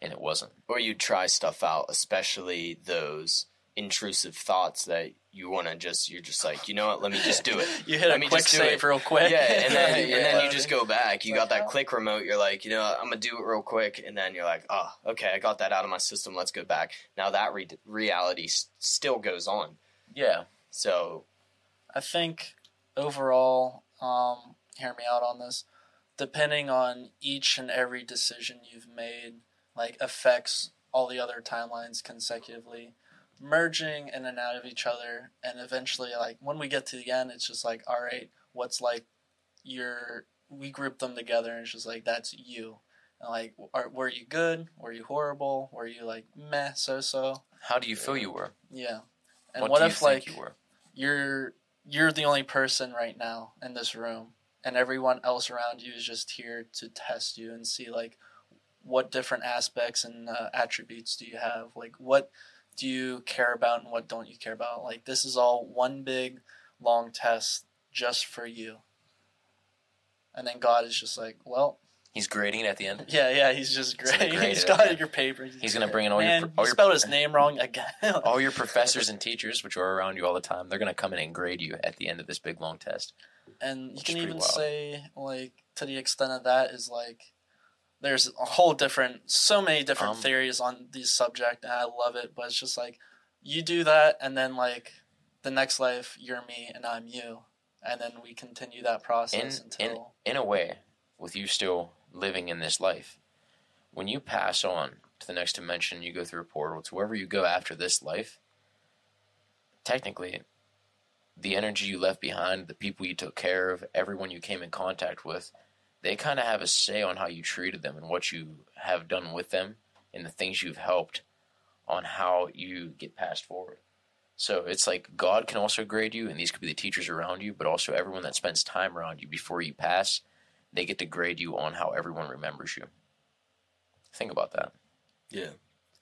[SPEAKER 2] and it wasn't.
[SPEAKER 1] Or you'd try stuff out, especially those intrusive thoughts that you want to just, you're just like, you know what, let me just do it.
[SPEAKER 3] You hit
[SPEAKER 1] Let
[SPEAKER 3] a
[SPEAKER 1] me
[SPEAKER 3] quick
[SPEAKER 1] just
[SPEAKER 3] save
[SPEAKER 1] it.
[SPEAKER 3] real quick.
[SPEAKER 1] Yeah, and then, and then you just go back. You got that click remote. You're like, you know, what, I'm gonna do it real quick, and then you're like, oh, okay, I got that out of my system. Let's go back. Now that re- reality s- still goes on.
[SPEAKER 2] Yeah,
[SPEAKER 1] So
[SPEAKER 3] I think overall, um, hear me out on this. Depending on each and every decision you've made, like affects all the other timelines consecutively, merging in and out of each other, and eventually, like when we get to the end, it's just like, all right, what's like your we group them together, and it's just like that's you. And like, are, were you good? Were you horrible? Were you like meh, so so?
[SPEAKER 2] how do you feel you were?
[SPEAKER 3] Yeah. And
[SPEAKER 2] what
[SPEAKER 3] what, if like
[SPEAKER 2] you were?
[SPEAKER 3] you're you're the only person right now in this room and everyone else around you is just here to test you and see like what different aspects and uh, attributes do you have like what do you care about and what don't you care about like this is all one big long test just for you and then god is just like well
[SPEAKER 2] He's grading at the end.
[SPEAKER 3] Yeah, yeah, he's just
[SPEAKER 2] He's
[SPEAKER 3] great.
[SPEAKER 2] grade
[SPEAKER 3] He's got your papers.
[SPEAKER 2] He's gonna bring in all
[SPEAKER 3] Man,
[SPEAKER 2] your
[SPEAKER 3] you
[SPEAKER 2] all your
[SPEAKER 3] spelled his name wrong again.
[SPEAKER 2] all your professors and teachers, which are around you all the time. They're gonna come in and grade you at the end of this big long test.
[SPEAKER 3] and you can even
[SPEAKER 2] wild.
[SPEAKER 3] say like to the extent of that is like there's a whole different so many different
[SPEAKER 2] Um,
[SPEAKER 3] theories on these subject and i love it but it's just like you do that and then like the next life you're me and i'm you and then we continue that process
[SPEAKER 2] In
[SPEAKER 3] until
[SPEAKER 2] in in a way, with you still living in this life, when you pass on to the next dimension, you go through a portal to wherever you go after this life. Technically, the energy you left behind, the people you took care of, everyone you came in contact with, they kind of have a say on how you treated them and what you have done with them and the things you've helped on how you get passed forward. So it's like God can also grade you, and these could be the teachers around you, but also everyone that spends time around you before you pass, they get to grade you on how everyone remembers you. Think about that.
[SPEAKER 1] Yeah.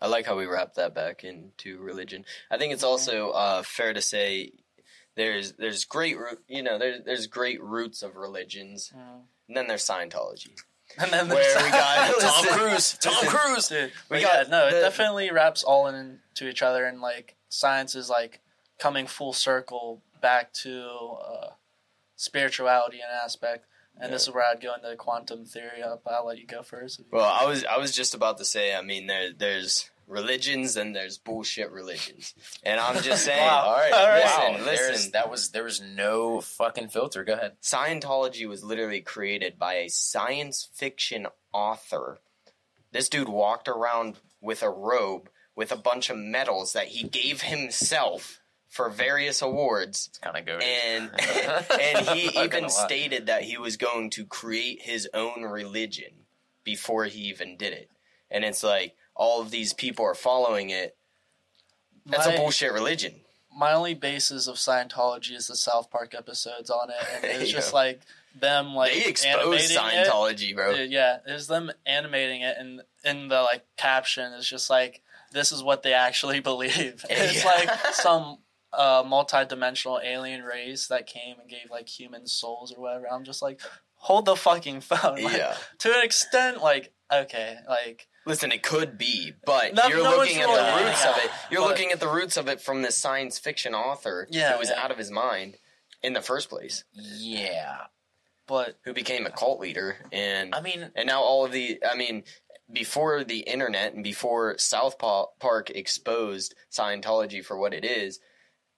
[SPEAKER 1] I like how we wrap that back into religion. I think it's also uh, fair to say there's there's great you know there's there's great roots of religions,
[SPEAKER 3] Mm.
[SPEAKER 1] And then there's Scientology.
[SPEAKER 3] and then
[SPEAKER 1] Where
[SPEAKER 3] there's-
[SPEAKER 1] we got
[SPEAKER 2] Tom Cruise. Tom. Cruise.
[SPEAKER 3] Dude,
[SPEAKER 1] We got
[SPEAKER 3] got no. It
[SPEAKER 1] the-
[SPEAKER 3] definitely wraps all into each other, and like science is like coming full circle back to uh, spirituality and aspect. And this is where I'd go into quantum theory. Up, I'll let you go first.
[SPEAKER 1] Well, I was I was just about to say. I mean, there there's religions and there's bullshit religions, and I'm just saying.
[SPEAKER 3] Wow.
[SPEAKER 2] All right,
[SPEAKER 3] All right.
[SPEAKER 2] wow.
[SPEAKER 1] Listen,
[SPEAKER 2] There's-
[SPEAKER 1] listen.
[SPEAKER 2] That was there was no fucking filter. Go ahead.
[SPEAKER 1] Scientology was literally created by a science fiction author. This dude walked around with a robe with a bunch of medals that he gave himself for various awards.
[SPEAKER 2] It's kind of good.
[SPEAKER 1] And and he even stated that he was going to create his own religion before he even did it. And it's like all of these people are following it. That's
[SPEAKER 3] my,
[SPEAKER 1] a bullshit religion.
[SPEAKER 3] my only basis of Scientology is the South Park episodes on it, and it's just like them like
[SPEAKER 1] they exposed
[SPEAKER 3] animating it.
[SPEAKER 1] Scientology, bro.
[SPEAKER 3] Yeah, it was them animating it, and in the like caption, it's just like this is what they actually believe. It's
[SPEAKER 1] Yeah.
[SPEAKER 3] like some uh, multi-dimensional alien race that came and gave like human souls or whatever. I'm just like, hold the fucking phone. Like,
[SPEAKER 1] yeah.
[SPEAKER 3] To an extent, like okay, like
[SPEAKER 1] Listen, it could be, but
[SPEAKER 3] No-
[SPEAKER 1] you're
[SPEAKER 3] no
[SPEAKER 1] looking at the roots of it. You're
[SPEAKER 3] But-
[SPEAKER 1] looking at the roots of it from this science fiction author
[SPEAKER 3] Yeah,
[SPEAKER 1] who was
[SPEAKER 3] yeah.
[SPEAKER 1] out of his mind in the first place,
[SPEAKER 2] yeah,
[SPEAKER 3] but
[SPEAKER 1] who became a cult leader, and
[SPEAKER 2] I mean,
[SPEAKER 1] and now all of the, I mean, before the internet and before South Park exposed Scientology for what it is,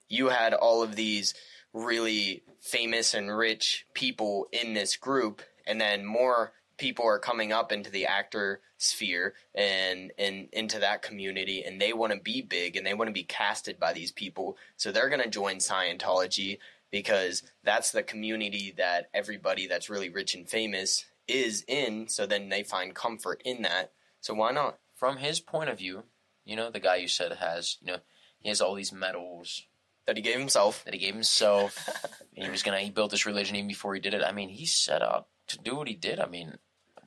[SPEAKER 1] you had all of these really famous and rich people in this group, and then more people are coming up into the actor sphere and and into that community and they want to be big and they want to be casted by these people so they're going to join Scientology because that's the community that everybody that's really rich and famous is in so then they find comfort in that so why not
[SPEAKER 2] from his point of view, you know, the guy you said has, you know, he has all these medals
[SPEAKER 1] that he gave himself
[SPEAKER 2] that he gave himself. he was gonna, he built this religion even before he did it. I mean, he set out to do what he did. I mean,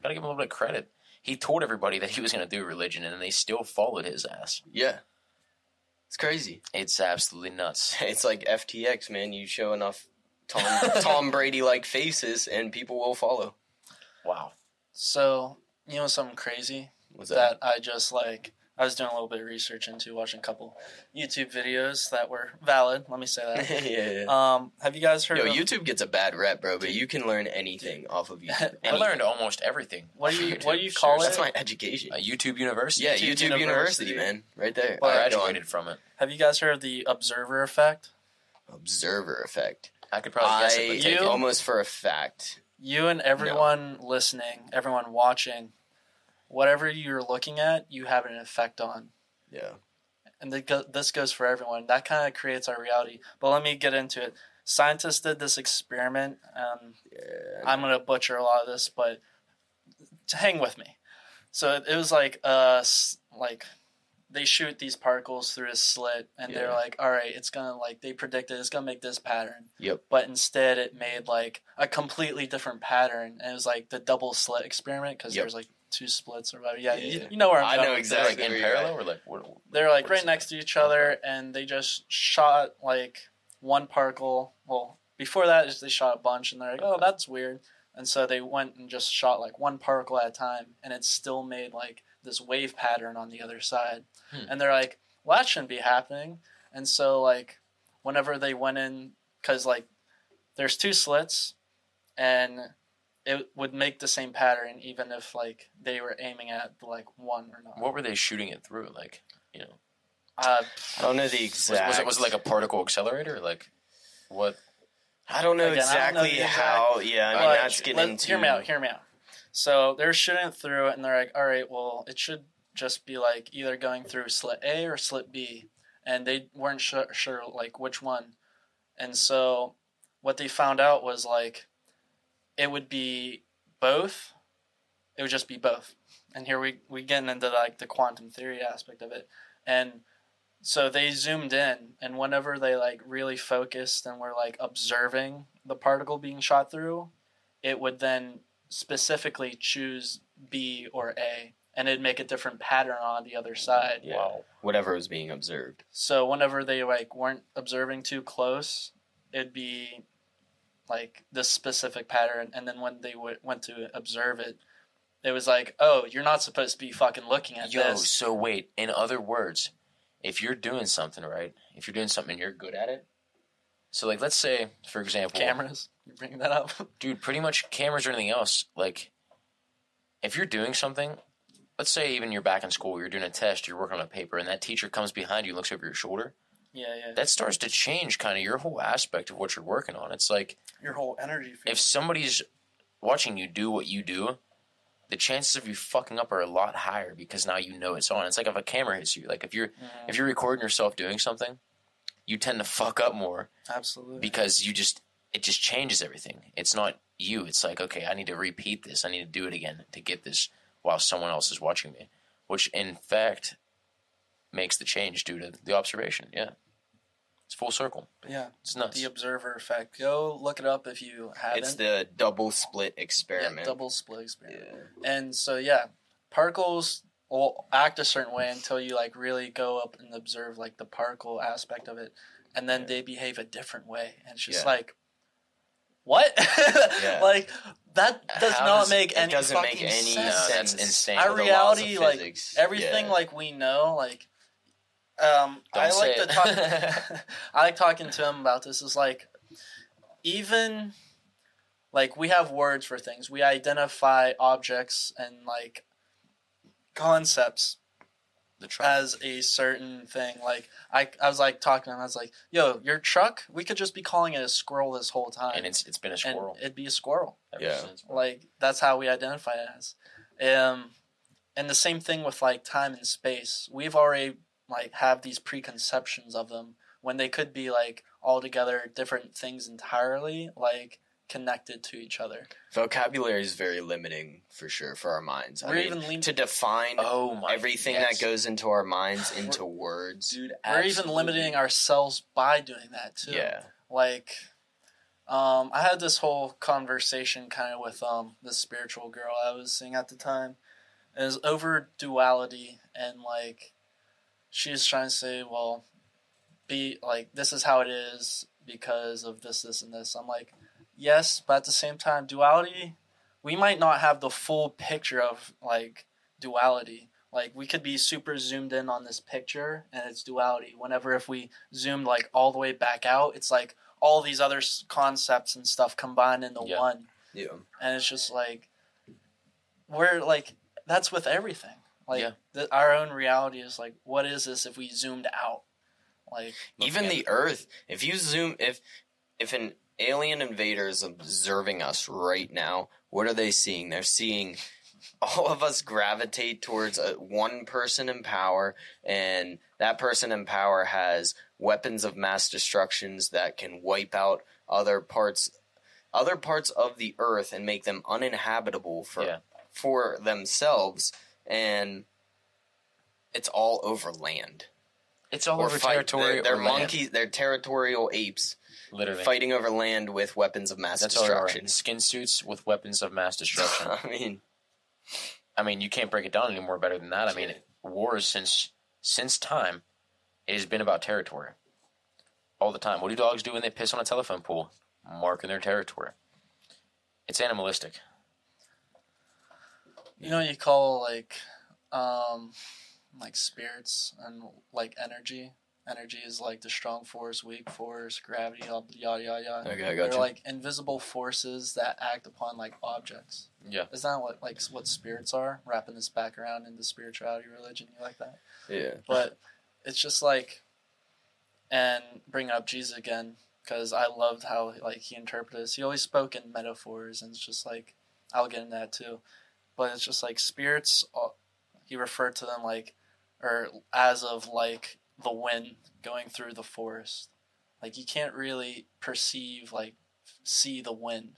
[SPEAKER 2] gotta give him a little bit of credit. He told everybody that he was gonna do religion, and they still followed his ass.
[SPEAKER 1] yeah it's crazy
[SPEAKER 2] It's absolutely nuts.
[SPEAKER 1] it's like FTX man you show enough Tom Tom Brady like faces and people will follow
[SPEAKER 2] Wow.
[SPEAKER 3] so you know something crazy
[SPEAKER 1] what's that,
[SPEAKER 3] that I just like. I was doing a little bit of research into watching a couple YouTube videos that were valid. Let me say that.
[SPEAKER 1] yeah, yeah.
[SPEAKER 3] Um, have you guys heard
[SPEAKER 1] Yo,
[SPEAKER 3] of
[SPEAKER 1] YouTube gets a bad rep, bro, but you can learn anything off of YouTube.
[SPEAKER 2] I learned almost everything.
[SPEAKER 3] What do
[SPEAKER 2] from
[SPEAKER 3] you-
[SPEAKER 2] YouTube,
[SPEAKER 3] what do you call
[SPEAKER 1] it?
[SPEAKER 2] That's
[SPEAKER 1] my education.
[SPEAKER 2] A YouTube University.
[SPEAKER 1] yeah,
[SPEAKER 3] YouTube
[SPEAKER 1] YouTube, University.
[SPEAKER 3] University.
[SPEAKER 1] man, right there.
[SPEAKER 3] Well,
[SPEAKER 2] I
[SPEAKER 1] All right, go on.
[SPEAKER 2] graduated from it.
[SPEAKER 3] Have you guys heard of the observer effect?
[SPEAKER 1] Observer effect.
[SPEAKER 2] I could probably guess it,
[SPEAKER 1] I
[SPEAKER 2] but
[SPEAKER 3] you-
[SPEAKER 1] almost for a fact.
[SPEAKER 3] You and everyone listening, everyone watching, whatever you're looking at, you have an effect on.
[SPEAKER 1] Yeah.
[SPEAKER 3] And the, this goes for everyone. That kind of creates our reality. But let me get into it. Scientists did this experiment. Um,
[SPEAKER 1] yeah.
[SPEAKER 3] I'm gonna butcher a lot of this, but to hang with me. So it, was like uh like they shoot these particles through a slit, and they're like, all right, it's gonna like they predicted it's gonna make this pattern.
[SPEAKER 1] Yep.
[SPEAKER 3] But instead, it made like a completely different pattern, and it was like the double slit experiment because
[SPEAKER 1] Yep.
[SPEAKER 3] there's like two splits or whatever. Yeah,
[SPEAKER 1] Yeah,
[SPEAKER 3] You,
[SPEAKER 1] yeah.
[SPEAKER 3] you know where I'm
[SPEAKER 1] I
[SPEAKER 3] going
[SPEAKER 1] know
[SPEAKER 3] with this.
[SPEAKER 2] They're
[SPEAKER 1] exactly.
[SPEAKER 2] like in
[SPEAKER 1] where you're
[SPEAKER 2] parallel or like what?
[SPEAKER 3] They're like right
[SPEAKER 2] is it?
[SPEAKER 3] next to each other, and they just shot like one particle. Well, before that, is they shot a bunch, and they're like, "Oh, that's weird." And so they went and just shot like one particle at a time, and it still made like this wave pattern on the other side.
[SPEAKER 2] Hmm.
[SPEAKER 3] And they're like, well, that shouldn't be happening. And so, like, whenever they went in, because like there's two slits, and it would make the same pattern even if like they were aiming at like one or not.
[SPEAKER 2] What were they shooting it through? Like, you know,
[SPEAKER 3] Uh,
[SPEAKER 1] I don't know the exact.
[SPEAKER 2] was it was it like a particle accelerator? Like, what?
[SPEAKER 1] I don't know
[SPEAKER 3] Again, I don't know
[SPEAKER 1] exactly
[SPEAKER 3] exact-
[SPEAKER 1] how. Yeah, I mean
[SPEAKER 3] but
[SPEAKER 1] that's getting
[SPEAKER 3] let-
[SPEAKER 1] into.
[SPEAKER 3] Hear me out. Hear me out. So they're shooting it through it, and they're like, "All right, well, it should just be like either going through slit A or slit B," and they weren't sure, sure like which one. And so what they found out was like it would be both. It would just be both. And here we we get into like the quantum theory aspect of it, and so they zoomed in, and whenever they like really focused and were like observing the particle being shot through, it would then specifically choose B or A, and it'd make a different pattern on the other side.
[SPEAKER 1] Yeah.
[SPEAKER 2] Wow.
[SPEAKER 1] Whatever was being observed.
[SPEAKER 3] So whenever they like weren't observing too close, it'd be like this specific pattern, and then when they w- went to observe it, it was like, oh, you're not supposed to be fucking looking at
[SPEAKER 2] Yo,
[SPEAKER 3] this.
[SPEAKER 2] so wait. In other words, if you're doing something right, if you're doing something and you're good at it, so like let's say, for example,
[SPEAKER 3] Cameras, you bringing that up?
[SPEAKER 2] dude, pretty much cameras or anything else, like if you're doing something, let's say even you're back in school, you're doing a test, you're working on a paper, and that teacher comes behind you and looks over your shoulder,
[SPEAKER 3] yeah, yeah.
[SPEAKER 2] that starts to change kind of your whole aspect of what you're working on. It's like
[SPEAKER 3] Your whole energy. Field.
[SPEAKER 2] if somebody's watching you do what you do, the chances of you fucking up are a lot higher because now you know it's on. It's like if a camera hits you. Like if you're
[SPEAKER 3] Mhm.
[SPEAKER 2] if you're recording yourself doing something, you tend to fuck up more
[SPEAKER 3] Absolutely.
[SPEAKER 2] because you just it just changes everything. It's not you. It's like okay, I need to repeat this. I need to do it again to get this while someone else is watching me, which in fact makes the change due to the observation. Yeah, it's full circle.
[SPEAKER 3] yeah,
[SPEAKER 2] It's nuts.
[SPEAKER 3] the observer effect. Go look it up if you haven't.
[SPEAKER 1] It's the double split
[SPEAKER 3] yeah,
[SPEAKER 1] experiment.
[SPEAKER 3] double split experiment.
[SPEAKER 1] Yeah.
[SPEAKER 3] And so yeah, particles will act a certain way until you like really go up and observe like the particle aspect of it, and then
[SPEAKER 1] Yeah.
[SPEAKER 3] they behave a different way, and it's just
[SPEAKER 1] Yeah.
[SPEAKER 3] like, what?
[SPEAKER 1] Yeah.
[SPEAKER 3] like that does
[SPEAKER 2] How
[SPEAKER 3] not
[SPEAKER 2] does-
[SPEAKER 3] make
[SPEAKER 1] It
[SPEAKER 3] any
[SPEAKER 1] doesn't
[SPEAKER 3] fucking
[SPEAKER 1] make any
[SPEAKER 3] sense.
[SPEAKER 2] No,
[SPEAKER 1] sense.
[SPEAKER 2] that's insane.
[SPEAKER 3] Our reality, like. Everything
[SPEAKER 1] Yeah.
[SPEAKER 3] like we know, like um, I
[SPEAKER 2] Don't
[SPEAKER 3] like
[SPEAKER 2] say
[SPEAKER 3] to
[SPEAKER 2] it.
[SPEAKER 3] talk. I like talking to him about this. Is like even like we have words for things. We identify objects and like concepts
[SPEAKER 2] the truck.
[SPEAKER 3] as a certain thing. Like I, I was like talking to him. I was like, "Yo, your truck. We could just be calling it a squirrel this whole time,
[SPEAKER 2] and it's it's been a
[SPEAKER 3] and
[SPEAKER 2] squirrel
[SPEAKER 3] it'd be a squirrel.
[SPEAKER 2] ever
[SPEAKER 1] Yeah.
[SPEAKER 2] since.
[SPEAKER 3] Like that's how we identify it as. Um, and the same thing with like time and space. We've already like have these preconceptions of them when they could be like altogether different things entirely, like connected to each other.
[SPEAKER 1] Vocabulary is very limiting for sure for our minds. I
[SPEAKER 3] We're
[SPEAKER 1] mean,
[SPEAKER 3] even lean-
[SPEAKER 1] to define
[SPEAKER 2] Oh my!
[SPEAKER 1] everything
[SPEAKER 2] yes.
[SPEAKER 1] that goes into our minds into words.
[SPEAKER 2] dude.
[SPEAKER 3] We're even limiting ourselves by doing that too.
[SPEAKER 1] Yeah.
[SPEAKER 3] like um i had this whole conversation kind of with um this spiritual girl i was seeing at the time it was over duality and like she was trying to say well be like this is how it is because of this this and this. I'm like yes but at the same time duality we might not have the full picture of like duality. Like we could be super zoomed in on this picture and it's duality. Whenever if we zoomed like all the way back out it's like all these other s- concepts and stuff combined into
[SPEAKER 2] Yeah.
[SPEAKER 3] one.
[SPEAKER 1] Yeah.
[SPEAKER 3] and it's just like we're like that's with everything like
[SPEAKER 2] Yeah.
[SPEAKER 3] the, our own reality is like what is this if we zoomed out like
[SPEAKER 1] Even
[SPEAKER 2] Looking
[SPEAKER 1] the Earth. If you zoom, if if an alien invader is observing us right now, what are they seeing? They're seeing all of us gravitate towards a, one person in power, and that person in power has weapons of mass destructions that can wipe out other parts, other parts of the Earth and make them uninhabitable for
[SPEAKER 2] Yeah.
[SPEAKER 1] for themselves, and it's all over land
[SPEAKER 2] It's all
[SPEAKER 1] or
[SPEAKER 2] over
[SPEAKER 1] fight.
[SPEAKER 2] territory.
[SPEAKER 1] They're, they're monkeys. They're territorial apes
[SPEAKER 2] literally.
[SPEAKER 1] fighting over land with weapons of mass
[SPEAKER 2] That's
[SPEAKER 1] destruction.
[SPEAKER 2] Skin suits with weapons of mass destruction.
[SPEAKER 1] I mean,
[SPEAKER 2] I mean, you can't break it down any more better than that. I mean, wars since since time, it has been about territory. All the time. What do dogs do when they piss on a telephone pole? Marking their territory. It's animalistic.
[SPEAKER 3] You know what you call like um like spirits and like energy. Energy is like the strong force, weak force, gravity, yada yada yada.
[SPEAKER 1] Okay, I got They're you.
[SPEAKER 3] like invisible forces that act upon like objects.
[SPEAKER 2] Yeah.
[SPEAKER 3] Is that what like what spirits are? Wrapping this back around into spirituality, religion, you like that?
[SPEAKER 1] yeah.
[SPEAKER 3] But it's just like, and bring up Jesus again because I loved how like he interpreted this. He always spoke in metaphors, and it's just like I'll get into that too. But it's just like spirits. uh, He referred to them like, or as of like the wind going through the forest. Like you can't really perceive like see the wind,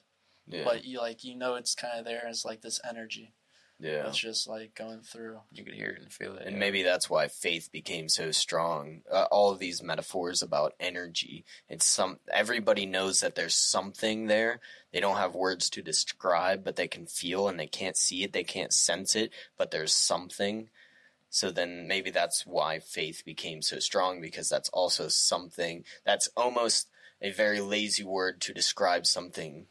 [SPEAKER 1] Yeah.
[SPEAKER 3] but you like you know it's kind of there. It's like this energy.
[SPEAKER 1] Yeah.
[SPEAKER 3] It's just like going through.
[SPEAKER 2] You could hear it and feel it.
[SPEAKER 1] And
[SPEAKER 2] yeah.
[SPEAKER 1] maybe that's why faith became so strong. Uh, all of these metaphors about energy. It's some everybody knows that there's something there. They don't have words to describe, but they can feel and they can't see it, they can't sense it, but there's something. So then maybe that's why faith became so strong because that's also something that's almost a very lazy word to describe something.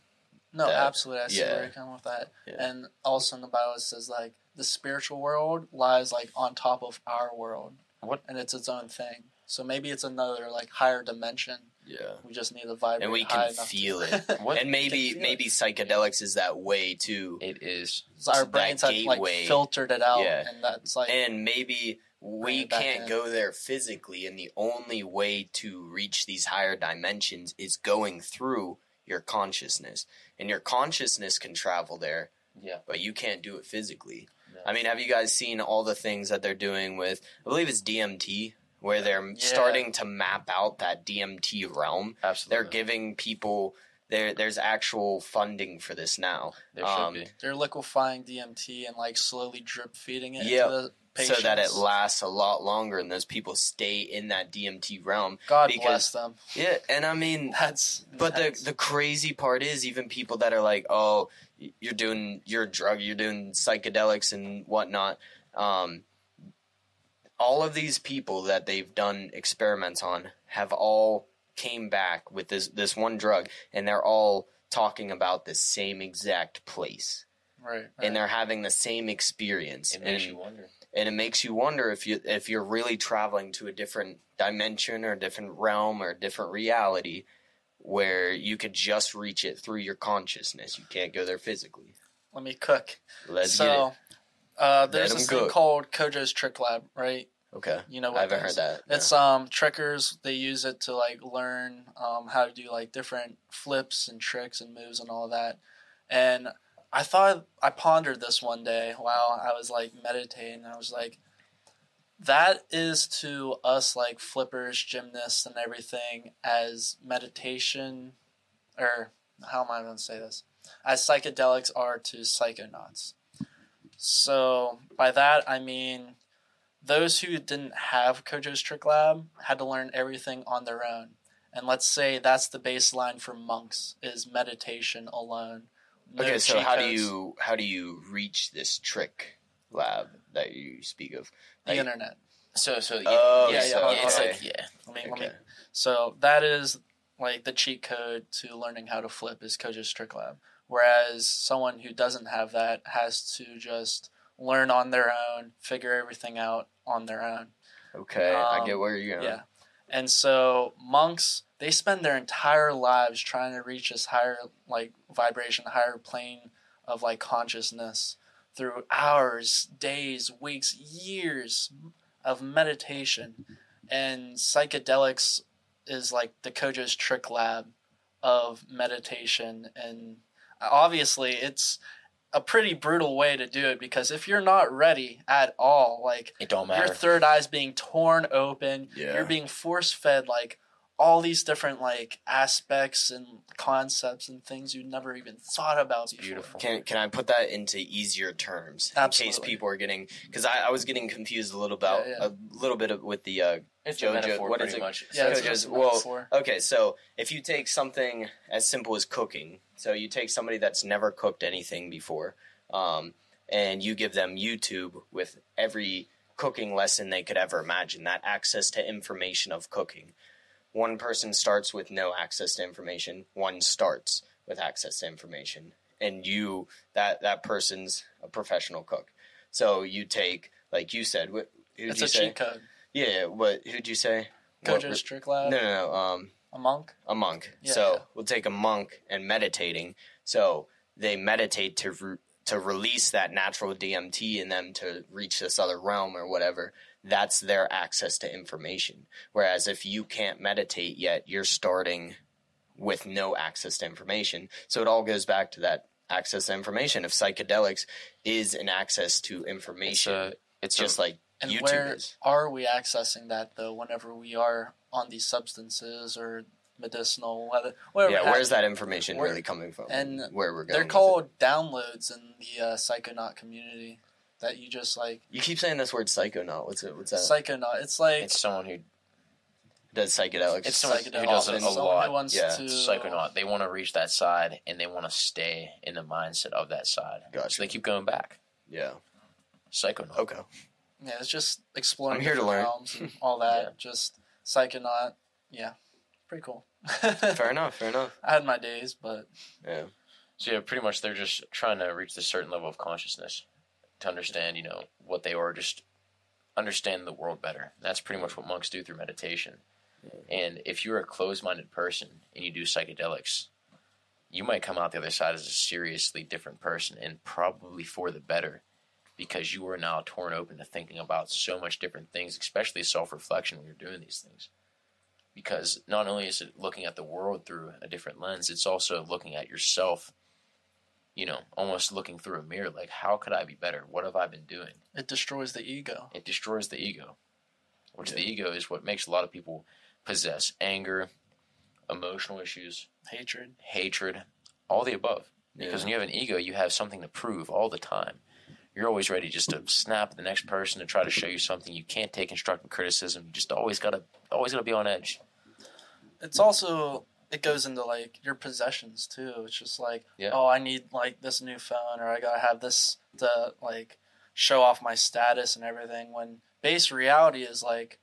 [SPEAKER 3] No,
[SPEAKER 1] that-
[SPEAKER 3] absolutely. I see
[SPEAKER 1] yeah.
[SPEAKER 3] where you're coming with that.
[SPEAKER 1] Yeah.
[SPEAKER 3] And also in the Bible it says like the spiritual world lies like on top of our world.
[SPEAKER 2] What?
[SPEAKER 3] And it's its own thing. So maybe it's another like higher dimension.
[SPEAKER 1] Yeah.
[SPEAKER 3] We just need to vibrate.
[SPEAKER 1] And we
[SPEAKER 3] high
[SPEAKER 1] can
[SPEAKER 3] enough to-
[SPEAKER 1] feel it.
[SPEAKER 2] What?
[SPEAKER 1] And maybe
[SPEAKER 3] feel it.
[SPEAKER 1] maybe psychedelics is that way too.
[SPEAKER 2] It is.
[SPEAKER 3] So our brains have like
[SPEAKER 1] gateway.
[SPEAKER 3] filtered it out,
[SPEAKER 1] Yeah.
[SPEAKER 3] and that's like
[SPEAKER 1] and maybe we can't
[SPEAKER 3] in.
[SPEAKER 1] go there physically and the only way to reach these higher dimensions is going through your consciousness and your consciousness can travel there
[SPEAKER 2] Yeah.
[SPEAKER 1] but you can't do it physically
[SPEAKER 2] No.
[SPEAKER 1] i mean have you guys seen all the things that they're doing with i believe it's dmt where they're
[SPEAKER 3] Yeah.
[SPEAKER 1] starting to map out that dmt realm
[SPEAKER 2] Absolutely.
[SPEAKER 1] they're giving people there there's actual funding for this now
[SPEAKER 2] There
[SPEAKER 1] um,
[SPEAKER 2] should be.
[SPEAKER 3] they're liquefying DMT and like slowly drip feeding it
[SPEAKER 1] Yep.
[SPEAKER 3] into the patients.
[SPEAKER 1] so that it lasts a lot longer and those people stay in that dmt realm
[SPEAKER 3] God
[SPEAKER 1] because-
[SPEAKER 3] bless them.
[SPEAKER 1] Yeah, and I mean,
[SPEAKER 3] That's
[SPEAKER 1] but the the crazy part is even people that are like, oh, you're doing you're drug, you're doing psychedelics and whatnot. Um, all of these people that they've done experiments on have all came back with this this one drug, and they're all talking about the same exact place,
[SPEAKER 3] right, right.
[SPEAKER 1] and they're having the same experience.
[SPEAKER 2] It makes
[SPEAKER 1] and,
[SPEAKER 2] you wonder.
[SPEAKER 1] And it makes you wonder if you if you're really traveling to a different dimension or a different realm or a different reality where you could just reach it through your consciousness. You can't go there physically.
[SPEAKER 3] Let me cook.
[SPEAKER 1] Let's get it.
[SPEAKER 3] so, uh, there's
[SPEAKER 1] Let
[SPEAKER 3] this thing
[SPEAKER 1] cook.
[SPEAKER 3] called Kojo's Trick Lab, right?
[SPEAKER 1] Okay.
[SPEAKER 3] You know what?
[SPEAKER 1] I
[SPEAKER 3] haven't
[SPEAKER 1] heard that. no.
[SPEAKER 3] It's um trickers. They use it to like learn um how to do like different flips and tricks and moves and all that. And I thought I pondered this one day while I was like meditating. I was like, that is to us like flippers, gymnasts, and everything as meditation, or how am I going to say this? As psychedelics are to psychonauts. So by that I mean those who didn't have Kojo's Trick Lab had to learn everything on their own. And let's say that's the baseline for monks is meditation alone. No
[SPEAKER 1] okay, so how do you how do you reach this trick lab that you speak of?
[SPEAKER 3] the
[SPEAKER 1] Like-
[SPEAKER 3] internet.
[SPEAKER 2] So so yeah,
[SPEAKER 1] Oh,
[SPEAKER 2] yeah,
[SPEAKER 3] so-
[SPEAKER 2] yeah, it's
[SPEAKER 1] okay.
[SPEAKER 2] like yeah.
[SPEAKER 3] Let me, let me, so that is like the cheat code to learning how to flip is Kojo's Trick Lab. Whereas someone who doesn't have that has to just learn on their own, figure everything out on their own.
[SPEAKER 1] Okay, I
[SPEAKER 3] Um,
[SPEAKER 1] get where you're going.
[SPEAKER 3] Yeah. And so monks, they spend their entire lives trying to reach this higher like vibration, higher plane of like consciousness through hours, days, weeks, years of meditation. And psychedelics is like the Kojo's trick lab of meditation and obviously it's a pretty brutal way to do it because if you're not ready at all, like
[SPEAKER 2] It don't
[SPEAKER 3] your
[SPEAKER 2] matter.
[SPEAKER 3] third eye's being torn open.
[SPEAKER 1] Yeah.
[SPEAKER 3] You're being force fed like all these different like aspects and concepts and things you never even thought about before.
[SPEAKER 2] beautiful.
[SPEAKER 1] Can can I put that into easier terms in case people are getting because I, I was getting confused a little about
[SPEAKER 3] Yeah, yeah.
[SPEAKER 1] a little bit of, with the uh,
[SPEAKER 2] It's
[SPEAKER 1] Jojo-
[SPEAKER 2] a metaphor,
[SPEAKER 1] what
[SPEAKER 2] pretty
[SPEAKER 1] is it?
[SPEAKER 2] much.
[SPEAKER 3] Yeah,
[SPEAKER 1] So
[SPEAKER 3] it's
[SPEAKER 1] just-
[SPEAKER 3] just a
[SPEAKER 1] well,
[SPEAKER 3] metaphor.
[SPEAKER 1] Okay, so if you take something as simple as cooking, so you take somebody that's never cooked anything before, um, and you give them YouTube with every cooking lesson they could ever imagine, that access to information of cooking. One person starts with no access to information, one starts with access to information. and you that that person's a professional cook. So you take like you said, what who'd
[SPEAKER 3] It's
[SPEAKER 1] you
[SPEAKER 3] a
[SPEAKER 1] say?
[SPEAKER 3] cheat code.
[SPEAKER 1] Yeah, what who'd you say?
[SPEAKER 3] Kojo Strickland,
[SPEAKER 1] no, no, no. Um,
[SPEAKER 3] a monk.
[SPEAKER 1] a monk.
[SPEAKER 3] Yeah,
[SPEAKER 1] so
[SPEAKER 3] yeah.
[SPEAKER 1] we'll take a monk and meditating. So they meditate to re- to release that natural DMT in them to reach this other realm or whatever. That's their access to information. Whereas if you can't meditate yet, you're starting with no access to information. So it all goes back to that access to information. If psychedelics is an access to
[SPEAKER 2] It's
[SPEAKER 1] information,
[SPEAKER 2] a, it's
[SPEAKER 1] just
[SPEAKER 2] a,
[SPEAKER 1] like
[SPEAKER 3] And
[SPEAKER 1] YouTube
[SPEAKER 3] where
[SPEAKER 1] is.
[SPEAKER 3] are we accessing that though? Whenever we are on these substances or medicinal, whether whatever.
[SPEAKER 1] Yeah, where's that information
[SPEAKER 3] Where-
[SPEAKER 1] really coming from?
[SPEAKER 3] and
[SPEAKER 1] where we're going?
[SPEAKER 3] They're called downloads in the uh, psychonaut community. That you just like
[SPEAKER 1] You keep saying this word psychonaut. What's it? What's that?
[SPEAKER 3] psychonaut. It's like
[SPEAKER 2] it's someone who
[SPEAKER 1] Does psychedelics?
[SPEAKER 2] It's someone who does it a
[SPEAKER 3] Someone
[SPEAKER 2] lot.
[SPEAKER 3] Who wants
[SPEAKER 1] Yeah.
[SPEAKER 3] to
[SPEAKER 2] psychonaut. They want to reach that side and they want to stay in the mindset of that side.
[SPEAKER 1] Gotcha.
[SPEAKER 2] So they keep going back.
[SPEAKER 1] yeah.
[SPEAKER 2] Psychonaut.
[SPEAKER 1] Okay.
[SPEAKER 3] Yeah, it's just exploring
[SPEAKER 1] I'm here to learn.
[SPEAKER 3] realms and all that.
[SPEAKER 2] Yeah.
[SPEAKER 3] Just psychonaut. Yeah, pretty cool.
[SPEAKER 1] Fair enough. Fair enough.
[SPEAKER 3] I had my days, but
[SPEAKER 1] Yeah.
[SPEAKER 2] So yeah, pretty much they're just trying to reach this certain level of consciousness to understand, you know, what they are, just understand the world better. That's pretty much what monks do through meditation. And if you're a closed-minded person and you do psychedelics, you might come out the other side as a seriously different person, and probably for the better, because you are now torn open to thinking about so much different things, especially self-reflection when you're doing these things. Because not only is it looking at the world through a different lens, it's also looking at yourself you know, almost looking through a mirror, like, how could I be better? What have I been doing?
[SPEAKER 3] it destroys the ego.
[SPEAKER 2] It destroys the ego, which
[SPEAKER 1] Yeah.
[SPEAKER 2] the ego is what makes a lot of people possess anger, emotional issues,
[SPEAKER 3] Hatred.
[SPEAKER 2] hatred, all the above. Because when you have an ego, you have something to prove all the time. You're always ready just to snap at the next person to try to show you something. You can't take constructive criticism. You just always gotta, always gotta be on edge.
[SPEAKER 3] It's also it goes into like your possessions too. It's just like,
[SPEAKER 2] Yeah.
[SPEAKER 3] oh, I need like this new phone, or I gotta have this to like show off my status and everything. When base reality is like,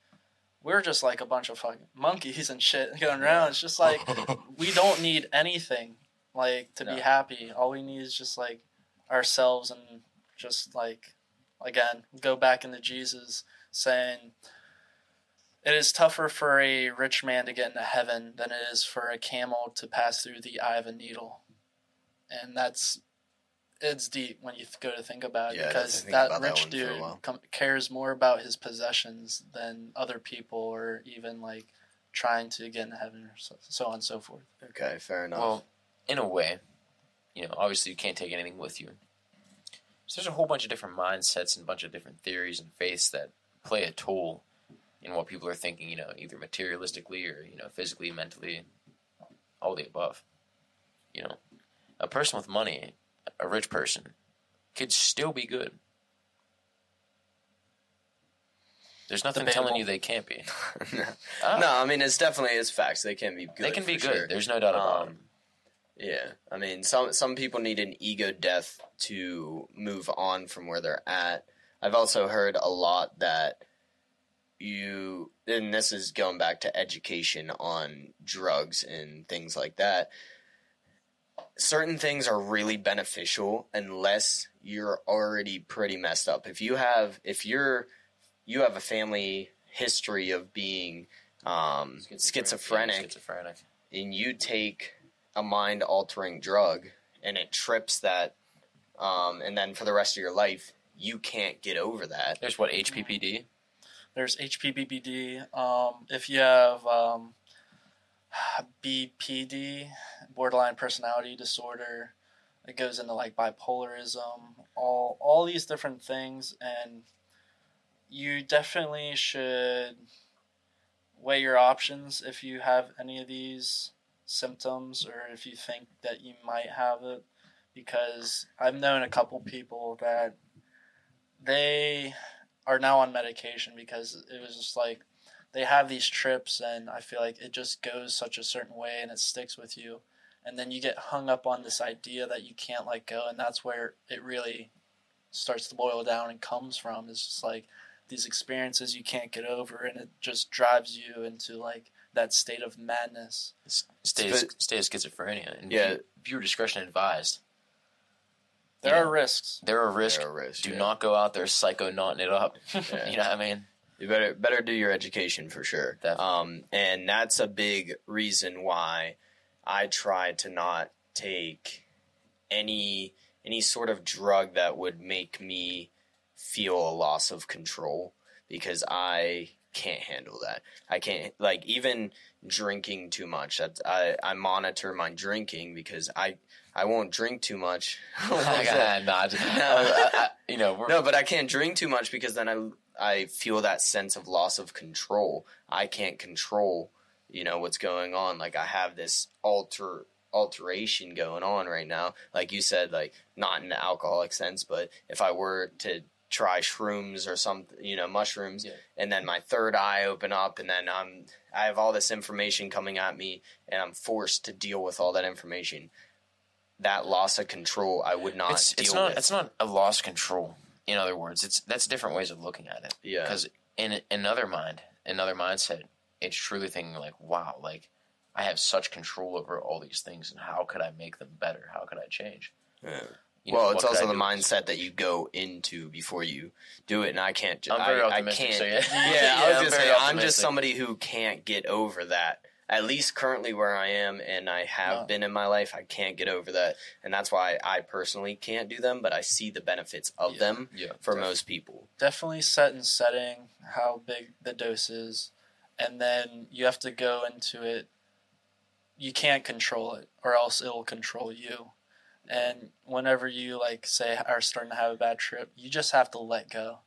[SPEAKER 3] we're just like a bunch of fucking monkeys and shit going around. It's just like we don't need anything like to
[SPEAKER 2] No.
[SPEAKER 3] be happy. All we need is just like ourselves and just like again go back into Jesus saying it is tougher for a rich man to get into heaven than it is for a camel to pass through the eye of a needle. And that's it's deep when you go to think about it
[SPEAKER 1] Yeah,
[SPEAKER 3] because that
[SPEAKER 1] about that
[SPEAKER 3] rich
[SPEAKER 1] one for a
[SPEAKER 3] dude com- cares more about his possessions than other people or even like trying to get into heaven or so, so on and so forth.
[SPEAKER 1] Okay. Fair enough.
[SPEAKER 2] Well, in a way, you know, obviously you can't take anything with you. So there's a whole bunch of different mindsets and a bunch of different theories and faiths that play a toll in what people are thinking, you know, either materialistically or, you know, physically, mentally, all the above. You know, a person with money, a rich person, could still be good. There's nothing telling you they can't be.
[SPEAKER 1] no,
[SPEAKER 2] Ah,
[SPEAKER 1] I mean it's definitely it's facts. They can be good.
[SPEAKER 2] they can be good.
[SPEAKER 1] sure.
[SPEAKER 2] There's no doubt about it.
[SPEAKER 1] Yeah, I mean, some some people need an ego death to move on from where they're at. I've also heard a lot that you, and this is going back to education on drugs and things like that. Certain things are really beneficial unless you're already pretty messed up. If you have, if you're, you have a family history of being um, schizophrenic
[SPEAKER 2] Schizophrenic.
[SPEAKER 1] and you take a mind altering drug and it trips that um, and then for the rest of your life you can't get over that
[SPEAKER 2] There's what HPPD.
[SPEAKER 3] There's HPBBD. Um, if you have um, BPD, borderline personality disorder, it goes into like bipolarism, all all these different things, and you definitely should weigh your options if you have any of these symptoms or if you think that you might have it because I've known a couple people that they are now on medication because it was just like they have these trips and I feel like it just goes such a certain way and it sticks with you. And then you get hung up on this idea that you can't let go and that's where it really starts to boil down and comes from. It's just like these experiences you can't get over and it just drives you into like that state of madness
[SPEAKER 2] State, as, stay as schizophrenia. And
[SPEAKER 1] Yeah.
[SPEAKER 2] view- viewer discretion advised.
[SPEAKER 3] There
[SPEAKER 2] you
[SPEAKER 3] are
[SPEAKER 2] know,
[SPEAKER 3] risks.
[SPEAKER 2] there are risks.
[SPEAKER 1] There are risks,
[SPEAKER 2] Do
[SPEAKER 1] yeah.
[SPEAKER 2] not go out there psychonauting it up.
[SPEAKER 1] Yeah.
[SPEAKER 2] You know what I mean?
[SPEAKER 1] You better better do your education for sure.
[SPEAKER 2] Definitely.
[SPEAKER 1] Um, and that's a big reason why I try to not take any any sort of drug that would make me feel a loss of control because I can't handle that. I can't like even drinking too much. That's I I monitor my drinking because I I won't drink too much.
[SPEAKER 2] Nah, I- you know,
[SPEAKER 1] No, but I can't drink too much because then I I feel that sense of loss of control. I can't control, you know, what's going on. Like I have this alter alteration going on right now. Like you said, like not in the alcoholic sense, but if I were to try shrooms or some you know, mushrooms,
[SPEAKER 2] Yeah.
[SPEAKER 1] and then my third eye open up, and then I'm I have all this information coming at me, and I'm forced to deal with all that information. That loss of control, I would not
[SPEAKER 2] it's
[SPEAKER 1] deal
[SPEAKER 2] it's not
[SPEAKER 1] with.
[SPEAKER 2] it's not a lost control. In other words, it's that's different ways of looking at it.
[SPEAKER 1] yeah,
[SPEAKER 2] Because in another mind, another mindset, it's truly thinking like, wow, like I have such control over all these things, and how could I make them better? How could I change?
[SPEAKER 1] Yeah.
[SPEAKER 2] You
[SPEAKER 1] well,
[SPEAKER 2] what
[SPEAKER 1] it's also the mindset that you go into before you do it, and I can't. Ju-
[SPEAKER 2] I'm very
[SPEAKER 1] I,
[SPEAKER 2] optimistic,
[SPEAKER 1] I can't.
[SPEAKER 2] so yeah.
[SPEAKER 1] yeah,
[SPEAKER 2] Yeah,
[SPEAKER 1] I was
[SPEAKER 2] I'm
[SPEAKER 1] gonna
[SPEAKER 2] very
[SPEAKER 1] say I'm just somebody who can't get over that. At least currently where I am, and I have
[SPEAKER 3] No.
[SPEAKER 1] been in my life, I can't get over that, and that's why I personally can't do them. But I see the benefits of
[SPEAKER 2] Yeah.
[SPEAKER 1] them
[SPEAKER 2] Yeah,
[SPEAKER 1] for most people.
[SPEAKER 3] Definitely set and setting, how big the dose is, and then you have to go into it. You can't control it, or else it'll control you. And whenever you like say are starting to have a bad trip, you just have to let go.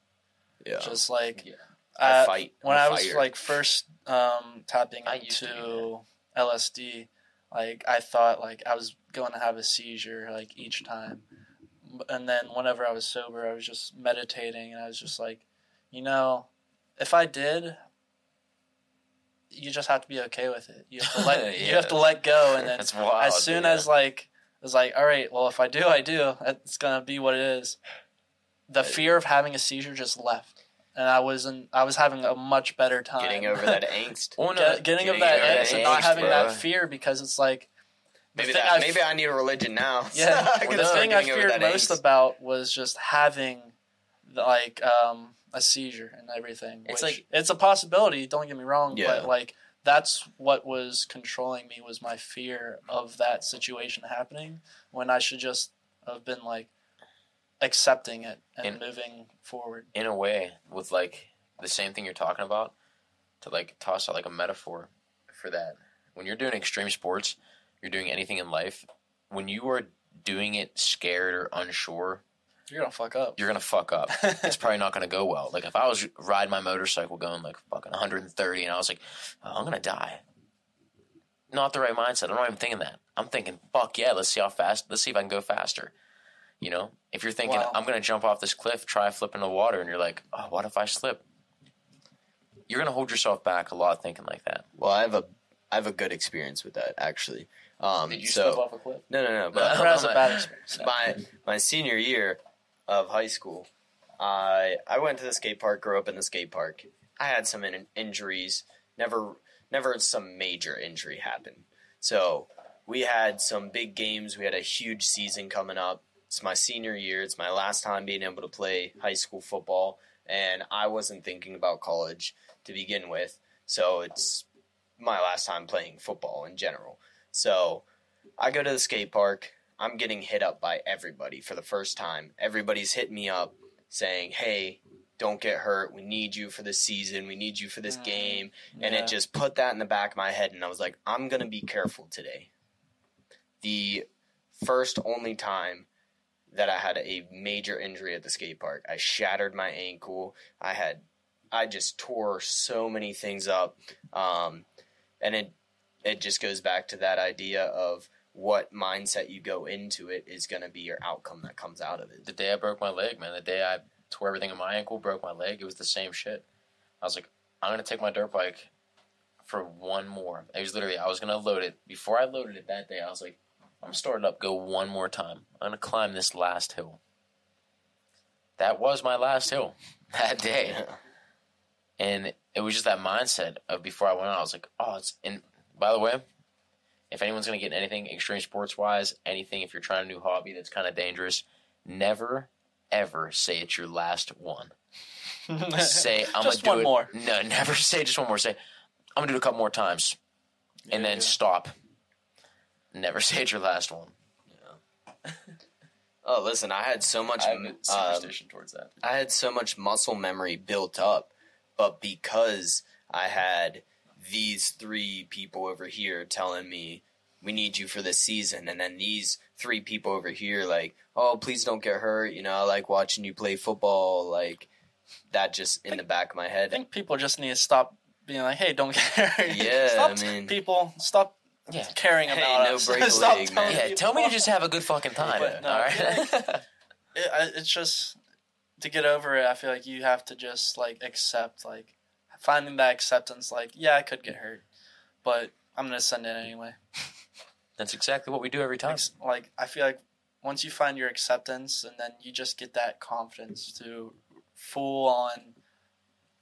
[SPEAKER 1] Yeah,
[SPEAKER 3] Just like
[SPEAKER 2] Yeah.
[SPEAKER 1] I
[SPEAKER 3] uh,
[SPEAKER 1] fight.
[SPEAKER 3] when
[SPEAKER 1] I'm
[SPEAKER 3] I
[SPEAKER 1] a
[SPEAKER 3] was
[SPEAKER 1] fighter.
[SPEAKER 3] like first um, tapping
[SPEAKER 2] I
[SPEAKER 3] into LSD, like I thought like I was going to have a seizure like each time, and then whenever I was sober, I was just meditating, and I was just like, you know, if I did, you just have to be okay with it. You have to let you have to let go, and then
[SPEAKER 2] That's wild.
[SPEAKER 3] as soon
[SPEAKER 2] yeah.
[SPEAKER 3] as like it's like all right, well if I do, I do. It's gonna be what it is. The fear of having a seizure just left, and I wasn't. I was having a much better time
[SPEAKER 1] getting over that angst.
[SPEAKER 2] Well, no,
[SPEAKER 3] Get- getting,
[SPEAKER 1] getting
[SPEAKER 3] of that
[SPEAKER 1] over that
[SPEAKER 3] angst and not having
[SPEAKER 1] bro.
[SPEAKER 3] that fear because it's like
[SPEAKER 1] Maybe that,
[SPEAKER 3] I
[SPEAKER 1] maybe I need a religion now.
[SPEAKER 3] yeah.
[SPEAKER 1] I can
[SPEAKER 3] the
[SPEAKER 1] start
[SPEAKER 3] thing I feared most
[SPEAKER 1] angst.
[SPEAKER 3] about was just having the, like um, a seizure and everything.
[SPEAKER 2] It's
[SPEAKER 3] which-
[SPEAKER 2] like-
[SPEAKER 3] it's a possibility. Don't get me wrong,
[SPEAKER 1] Yeah.
[SPEAKER 3] but like that's what was controlling me was my fear of that situation happening when I should just have been like accepting it and
[SPEAKER 2] And-
[SPEAKER 3] moving forward.
[SPEAKER 2] in a way with like the same thing you're talking about to like toss out like a metaphor for that when you're doing extreme sports you're doing anything in life when you are doing it scared or unsure
[SPEAKER 3] You're gonna fuck up.
[SPEAKER 2] you're gonna fuck up it's probably not gonna go well like if i was riding my motorcycle going like fucking 130 and i was like oh, i'm gonna die not the right mindset i'm not even thinking that i'm thinking fuck yeah let's see how fast let's see if i can go faster you know if you're thinking
[SPEAKER 3] Wow.
[SPEAKER 2] i'm gonna jump off this cliff try flipping the water and you're like oh what if i slip you're gonna hold yourself back a lot thinking like that
[SPEAKER 1] Well, I have a I have a good experience with that actually. Um,
[SPEAKER 2] did you
[SPEAKER 1] so
[SPEAKER 2] slip off a cliff
[SPEAKER 1] no, no, no. But
[SPEAKER 3] Never has a bad experience.
[SPEAKER 1] my my senior year of high school, I I went to the skate park. Grew up in the skate park. I had some in- injuries. Never never some major injury happen. So we had some big games. We had a huge season coming up. It's my senior year. It's my last time being able to play high school football, and I wasn't thinking about college to begin with. So it's my last time playing football in general. So I go to the skate park. I'm getting hit up by everybody for the first time. Everybody's hitting me up saying, "Hey, don't get hurt. We need you for this season. We need you for this
[SPEAKER 3] Mm,
[SPEAKER 1] game." And
[SPEAKER 3] Yeah.
[SPEAKER 1] it just put that in the back of my head and I was like, "I'm going to be careful today." The first only time that I had a major injury at the skate park. I shattered my ankle. I had I just tore so many things up. Um, and it it just goes back to that idea of what mindset you go into it is going to be your outcome that comes out of it.
[SPEAKER 2] the day I broke my leg, man, the day I tore everything in my ankle, broke my leg, it was the same shit. I was like, I'm gonna take my dirt bike for one more. It was literally I was gonna load it. Before I loaded it that day, I was like, I'm starting up, go one more time. I'm gonna climb this last hill. That was my last hill that day. And it was just that mindset of before I went out, I was like, oh, it's and by the way, if anyone's gonna get anything extreme sports wise, anything if you're trying a new hobby that's kind of dangerous, never ever say it's your last one. Say I'm gonna do
[SPEAKER 3] one
[SPEAKER 2] it.
[SPEAKER 3] more.
[SPEAKER 2] No, never say just one more. Say I'm gonna do it a couple more times, and
[SPEAKER 3] Yeah,
[SPEAKER 2] then
[SPEAKER 3] yeah.
[SPEAKER 2] stop. Never say it's your last one.
[SPEAKER 1] Oh, listen, I had so much. Um,
[SPEAKER 2] superstition towards that.
[SPEAKER 1] I had so much muscle memory built up, but because I had these three people over here telling me we need you for this season, and then these three people over here like, oh, please don't get hurt. You know, I like watching you play football. Like that, just in the back of my head I
[SPEAKER 3] think people just need to stop being like, "Hey, don't get hurt."
[SPEAKER 1] Yeah,
[SPEAKER 3] stop
[SPEAKER 1] I mean-
[SPEAKER 3] people stop
[SPEAKER 2] Yeah.
[SPEAKER 3] caring
[SPEAKER 1] Hey,
[SPEAKER 3] about
[SPEAKER 1] no
[SPEAKER 3] us.
[SPEAKER 1] break
[SPEAKER 3] stop
[SPEAKER 1] league, man.
[SPEAKER 2] Yeah,
[SPEAKER 3] people.
[SPEAKER 2] tell me to just have a good fucking time.
[SPEAKER 3] But no,
[SPEAKER 2] all
[SPEAKER 3] I It, it's just to get over it. I feel like you have to just like accept, like finding that acceptance. Like, yeah, I could get hurt, but I'm gonna send it anyway.
[SPEAKER 2] That's exactly what we do every time.
[SPEAKER 3] Ex- Like, I feel like once you find your acceptance, and then you just get that confidence to full on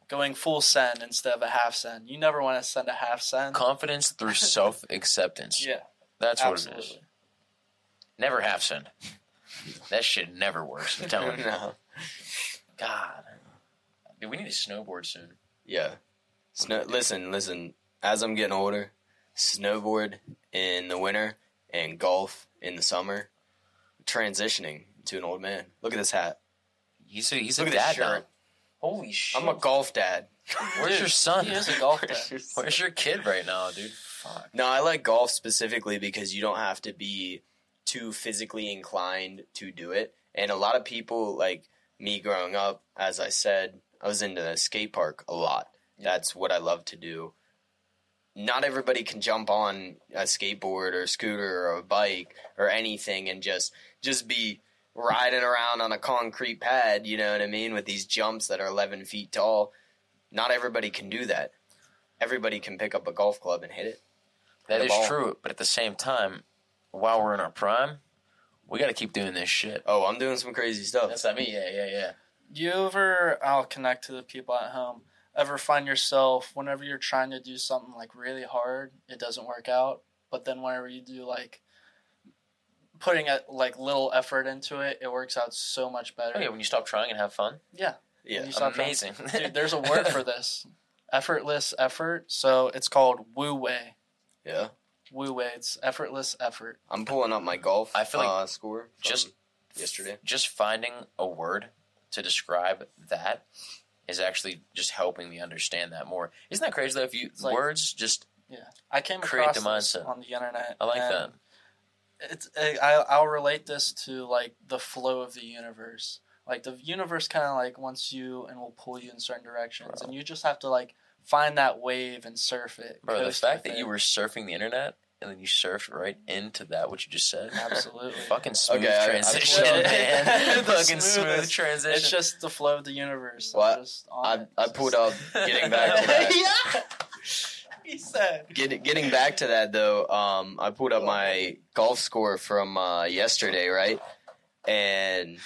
[SPEAKER 3] going full send instead of a half send. You never want to send a half send.
[SPEAKER 2] Confidence through self acceptance.
[SPEAKER 3] yeah,
[SPEAKER 2] That's what it is. Never half send. That shit never works. I'm telling you.
[SPEAKER 1] no.
[SPEAKER 2] God. Dude, we need a snowboard soon.
[SPEAKER 1] Yeah. Snow- listen, listen. As I'm getting older, snowboard in the winter and golf in the summer. Transitioning to an old man. Look at this hat.
[SPEAKER 2] He's a, he's
[SPEAKER 1] Look
[SPEAKER 2] a
[SPEAKER 1] at this
[SPEAKER 2] dad now.
[SPEAKER 1] shirt.
[SPEAKER 2] Holy shit.
[SPEAKER 1] I'm a golf dad.
[SPEAKER 2] Where's your son?
[SPEAKER 3] He is a golf dad.
[SPEAKER 1] Where's your?
[SPEAKER 2] Where's your kid right now, dude? Fuck.
[SPEAKER 1] No, I like golf specifically because you don't have to be too physically inclined to do it. And a lot of people, like me growing up, as I said, I was into the skate park a lot. That's what I love to do. Not everybody can jump on a skateboard or a scooter or a bike or anything and just just be riding around on a concrete pad, you know what I mean, with these jumps that are 11 feet tall. Not everybody can do that. Everybody can pick up a golf club and hit it.
[SPEAKER 2] That is
[SPEAKER 1] ball.
[SPEAKER 2] true, but at the same time, while we're in our prime, we got to keep doing this shit.
[SPEAKER 1] Oh, I'm doing some crazy stuff.
[SPEAKER 2] That's I mean. Yeah, yeah, yeah.
[SPEAKER 3] You ever, I'll connect to the people at home, ever find yourself whenever you're trying to do something like really hard, it doesn't work out, but then whenever you do like putting a like little effort into it, it works out so much better.
[SPEAKER 2] Oh yeah, when you stop trying and have fun,
[SPEAKER 3] Yeah.
[SPEAKER 1] Yeah.
[SPEAKER 3] When you stop trying-
[SPEAKER 2] amazing.
[SPEAKER 3] Dude, there's a word for this. Effortless effort. So it's called Wu Wei.
[SPEAKER 1] Yeah.
[SPEAKER 3] Wu Wei. It's effortless effort.
[SPEAKER 1] I'm pulling up my golf
[SPEAKER 2] I feel like
[SPEAKER 1] uh, score from
[SPEAKER 2] just
[SPEAKER 1] yesterday.
[SPEAKER 2] just finding a word to describe that is actually just helping me understand that more. Isn't that crazy though? If you
[SPEAKER 3] like-
[SPEAKER 2] words just
[SPEAKER 3] Yeah. I came
[SPEAKER 2] Create
[SPEAKER 3] across
[SPEAKER 2] the mindset.
[SPEAKER 3] on the internet.
[SPEAKER 2] I like that.
[SPEAKER 3] it's I, I'll relate this to like the flow of the universe. Like the universe kind of like wants you and will pull you in certain directions,
[SPEAKER 2] Bro.
[SPEAKER 3] and you just have to like find that wave and surf it.
[SPEAKER 2] Bro, the fact that
[SPEAKER 3] it.
[SPEAKER 2] you were surfing the internet and then you surfed right into that what you just said.
[SPEAKER 3] absolutely
[SPEAKER 2] Fucking smooth
[SPEAKER 1] Okay, I- I
[SPEAKER 2] transition, man. Fucking smooth
[SPEAKER 3] smoothest.
[SPEAKER 2] transition.
[SPEAKER 3] it's just the flow of the universe. I'm
[SPEAKER 1] Well,
[SPEAKER 3] just
[SPEAKER 1] I. I pulled up getting back to that.
[SPEAKER 3] yeah. He said.
[SPEAKER 1] Get, getting back to that though, um, I pulled up my golf score from uh, yesterday, right? And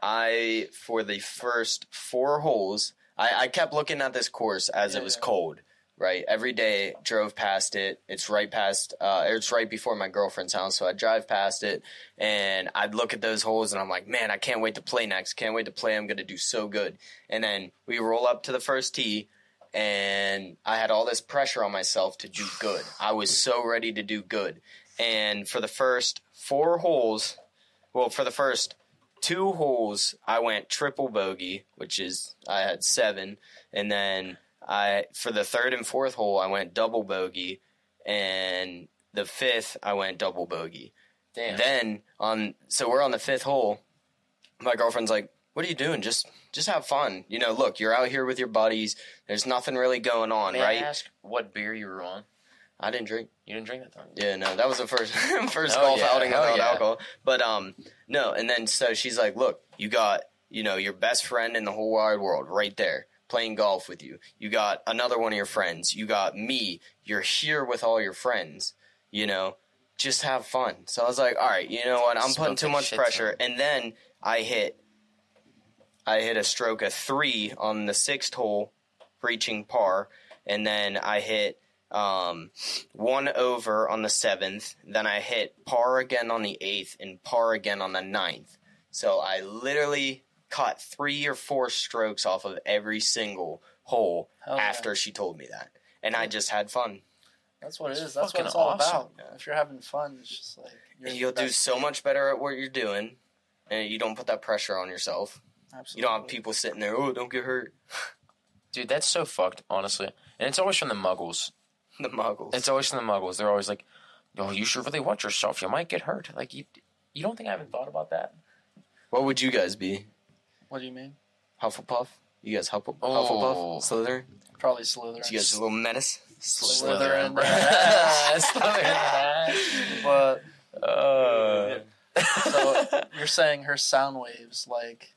[SPEAKER 1] I, for the first four holes, I, I kept looking at this course as
[SPEAKER 3] Yeah,
[SPEAKER 1] it was
[SPEAKER 3] yeah.
[SPEAKER 1] cold, right? Every day, drove past it. It's right past, uh, it's right before my girlfriend's house, so I drive past it, and I'd look at those holes, and I'm like, man, I can't wait to play next. Can't wait to play. I'm gonna do so good. And then we roll up to the first tee, and I had all this pressure on myself to do good. I was so ready to do good. And for the first four holes, well, for the first two holes, I went triple bogey, which is I had seven, and then I for the third and fourth hole, I went double bogey, and the fifth, I went double bogey.
[SPEAKER 2] Damn.
[SPEAKER 1] Then on, so we're on the fifth hole. My girlfriend's like, "What are you doing? Just, just have fun. You know, look, you're out here with your buddies. There's nothing really going on,
[SPEAKER 2] May I
[SPEAKER 1] right?"
[SPEAKER 2] ask what beer you were on?
[SPEAKER 1] I didn't drink.
[SPEAKER 2] You didn't drink that time.
[SPEAKER 1] Yeah, no, that was the first first
[SPEAKER 2] Hell
[SPEAKER 1] golf
[SPEAKER 2] yeah,
[SPEAKER 1] outing without
[SPEAKER 2] yeah.
[SPEAKER 1] alcohol. But um, no, and then so she's like, "Look, you got you know your best friend in the whole wide world right there playing golf with you. You got another one of your friends. You got me. You're here with all your friends. You know, just have fun." So I was like, "All right, you know what? I'm putting too much pressure."
[SPEAKER 2] ton.
[SPEAKER 1] And then I hit, I hit a stroke of three on the sixth hole, reaching par, and then I hit um, one over on the seventh. Then I hit par again on the eighth and par again on the ninth So I literally caught three or four strokes off of every single hole
[SPEAKER 3] Hell yeah.
[SPEAKER 1] after she told me that. And I just had fun.
[SPEAKER 3] That's what
[SPEAKER 2] It's.
[SPEAKER 3] That's what it's all
[SPEAKER 2] awesome.
[SPEAKER 3] about.
[SPEAKER 1] Yeah.
[SPEAKER 3] If you're having fun, it's just like You're
[SPEAKER 1] You'll do
[SPEAKER 3] best.
[SPEAKER 1] so much better at what you're doing. And you don't put that pressure on yourself.
[SPEAKER 3] Absolutely.
[SPEAKER 1] You don't have people sitting there, oh, don't get hurt.
[SPEAKER 2] Dude, that's so fucked, honestly. And it's always from the muggles.
[SPEAKER 1] The muggles.
[SPEAKER 2] It's always from the muggles. They're always like, "Oh, you should really watch yourself. You might get hurt." Like you, you don't think I haven't thought about that?
[SPEAKER 1] what would you guys be?
[SPEAKER 3] What do you mean?
[SPEAKER 1] Hufflepuff? You guys Huffle-
[SPEAKER 2] Oh.
[SPEAKER 1] Hufflepuff? Slytherin?
[SPEAKER 3] Probably Slytherin.
[SPEAKER 1] You guys a little menace?
[SPEAKER 3] Slytherin.
[SPEAKER 2] Slytherin.
[SPEAKER 3] But
[SPEAKER 2] Uh,
[SPEAKER 3] so you're saying her sound waves, like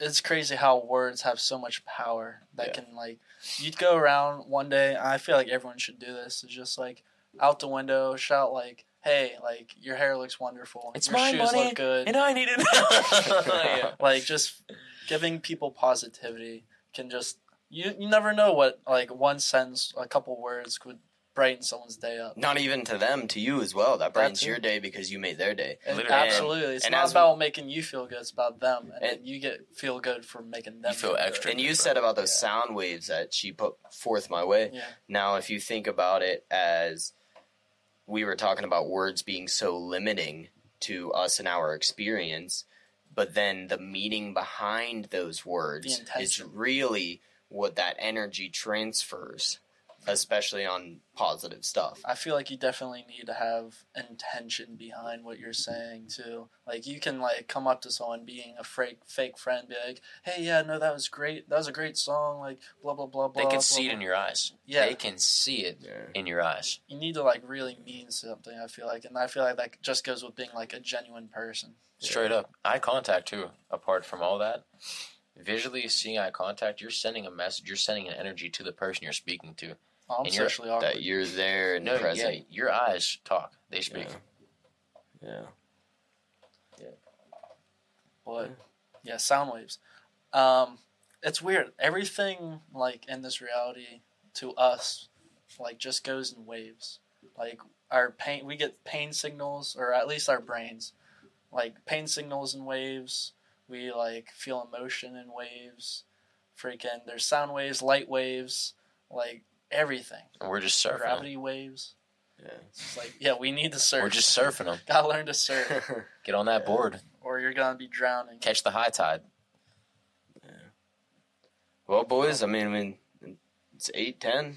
[SPEAKER 3] it's crazy how words have so much power that
[SPEAKER 1] Yeah.
[SPEAKER 3] can like you'd go around one day. I feel like everyone should do this. It's just like out the window, shout like, "Hey, like your hair looks wonderful.
[SPEAKER 2] It's
[SPEAKER 3] your
[SPEAKER 2] my
[SPEAKER 3] shoes
[SPEAKER 2] money,
[SPEAKER 3] look good."
[SPEAKER 2] and I need it. yeah.
[SPEAKER 3] like just giving people positivity can just you you never know what like one sentence, a couple words could brighten someone's day up.
[SPEAKER 1] Not even to them, to you as well. That brightens
[SPEAKER 3] too.
[SPEAKER 1] your day because you made their day.
[SPEAKER 3] And
[SPEAKER 2] Literally.
[SPEAKER 3] absolutely, it's
[SPEAKER 1] And
[SPEAKER 3] not
[SPEAKER 1] as-
[SPEAKER 3] about making you feel good. It's about them, and,
[SPEAKER 1] And-
[SPEAKER 3] you get feel good for making them
[SPEAKER 2] You feel
[SPEAKER 3] good.
[SPEAKER 2] extra.
[SPEAKER 1] And you said about those sound waves that she put forth my way.
[SPEAKER 3] Yeah,
[SPEAKER 1] Now, if you think about it as we were talking about words being so limiting to us and our experience, but then the meaning behind those words is really what that energy transfers, especially on positive stuff.
[SPEAKER 3] I feel like you definitely need to have intention behind what you're saying too. Like you can like come up to someone being a fake fake friend, be like, "Hey, yeah, no, that was great. That was a great song." Like blah blah blah blah.
[SPEAKER 2] They can
[SPEAKER 3] blah,
[SPEAKER 2] see it
[SPEAKER 3] blah.
[SPEAKER 2] in your eyes.
[SPEAKER 3] Yeah.
[SPEAKER 2] They can see it
[SPEAKER 1] Yeah.
[SPEAKER 2] in your eyes.
[SPEAKER 3] you need to like really mean something. I feel like, and I feel like that just goes with being like a genuine person.
[SPEAKER 2] Straight up. Eye contact too. Apart from all that, visually seeing eye contact, you're sending a message. You're sending an energy to the person you're speaking to.
[SPEAKER 3] I'm
[SPEAKER 2] And you're-
[SPEAKER 3] socially awkward.
[SPEAKER 1] That you're there and
[SPEAKER 2] No,
[SPEAKER 1] present.
[SPEAKER 2] yeah, your eyes talk. They speak.
[SPEAKER 1] Yeah. yeah.
[SPEAKER 3] but yeah, sound waves. Um, it's weird. Everything like in this reality to us, like just goes in waves. Like our pain, we get pain signals, or at least our brains, like pain signals in waves. We like feel emotion in waves. Freaking, there's sound waves, light waves, like everything.
[SPEAKER 2] And we're just surfing.
[SPEAKER 3] Gravity waves.
[SPEAKER 1] Yeah.
[SPEAKER 3] It's like yeah, we need to surf.
[SPEAKER 2] We're just surfing them.
[SPEAKER 3] gotta learn to surf,
[SPEAKER 2] Get on that
[SPEAKER 1] Yeah.
[SPEAKER 2] board.
[SPEAKER 3] or you're gonna be drowning.
[SPEAKER 2] Catch the high tide. Yeah.
[SPEAKER 1] well, boys, I mean, I mean, it's eight ten.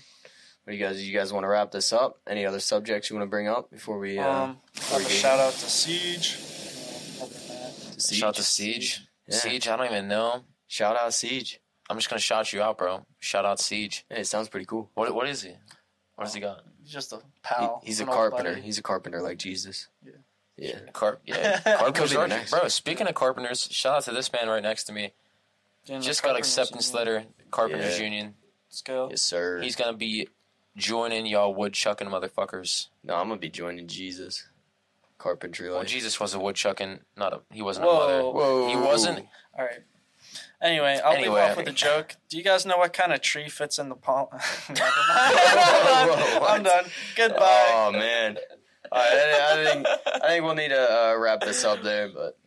[SPEAKER 1] What do you guys? You guys want to wrap this up? Any other subjects you want to bring up before we? Uh,
[SPEAKER 3] Um,
[SPEAKER 1] before we
[SPEAKER 3] a shout out to Siege.
[SPEAKER 1] Siege?
[SPEAKER 2] Shout out to Siege.
[SPEAKER 1] Yeah.
[SPEAKER 2] Siege, I don't even know.
[SPEAKER 1] Shout out Siege.
[SPEAKER 2] I'm just gonna shout you out, bro. Shout out Siege.
[SPEAKER 1] Hey, it sounds pretty cool.
[SPEAKER 2] What what is he? What does he got?
[SPEAKER 3] He's just a
[SPEAKER 1] He-
[SPEAKER 3] pal.
[SPEAKER 1] he's a carpenter.
[SPEAKER 3] buddy.
[SPEAKER 1] He's a carpenter like Jesus.
[SPEAKER 3] Yeah.
[SPEAKER 1] Yeah.
[SPEAKER 2] Carp yeah.
[SPEAKER 1] Could
[SPEAKER 2] Carpenters
[SPEAKER 1] be the
[SPEAKER 2] are- bro, speaking of carpenters, shout out to this man right next to me.
[SPEAKER 3] Doing
[SPEAKER 2] Just got
[SPEAKER 3] carpenters
[SPEAKER 2] acceptance
[SPEAKER 3] union.
[SPEAKER 2] letter, Carpenters
[SPEAKER 1] Yeah.
[SPEAKER 2] Union.
[SPEAKER 3] Let's go.
[SPEAKER 1] Yes, sir.
[SPEAKER 2] He's gonna be joining y'all woodchucking motherfuckers.
[SPEAKER 1] no, I'm gonna be joining Jesus. Carpentry
[SPEAKER 2] Well. Jesus was a woodchucking, not a he wasn't
[SPEAKER 3] Whoa.
[SPEAKER 2] a mother.
[SPEAKER 1] Whoa.
[SPEAKER 2] He wasn't
[SPEAKER 3] All right. Anyway, I'll
[SPEAKER 2] Anyway.
[SPEAKER 3] leave off with a joke. Do you guys know what kind of tree fits in the palm? Never mind.
[SPEAKER 1] Whoa.
[SPEAKER 3] I'm done. Goodbye.
[SPEAKER 1] Oh man. All right, I, I think I think we'll need to uh, wrap this up there, but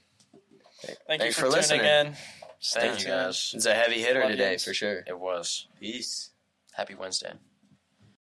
[SPEAKER 3] Thank
[SPEAKER 1] thanks
[SPEAKER 3] you for,
[SPEAKER 1] for listening.
[SPEAKER 3] in. Stay
[SPEAKER 2] Thank you
[SPEAKER 3] tuned.
[SPEAKER 2] guys.
[SPEAKER 1] it's a heavy hitter
[SPEAKER 3] Love
[SPEAKER 1] today
[SPEAKER 3] yous.
[SPEAKER 1] for sure.
[SPEAKER 2] It was.
[SPEAKER 1] Peace.
[SPEAKER 2] Happy Wednesday.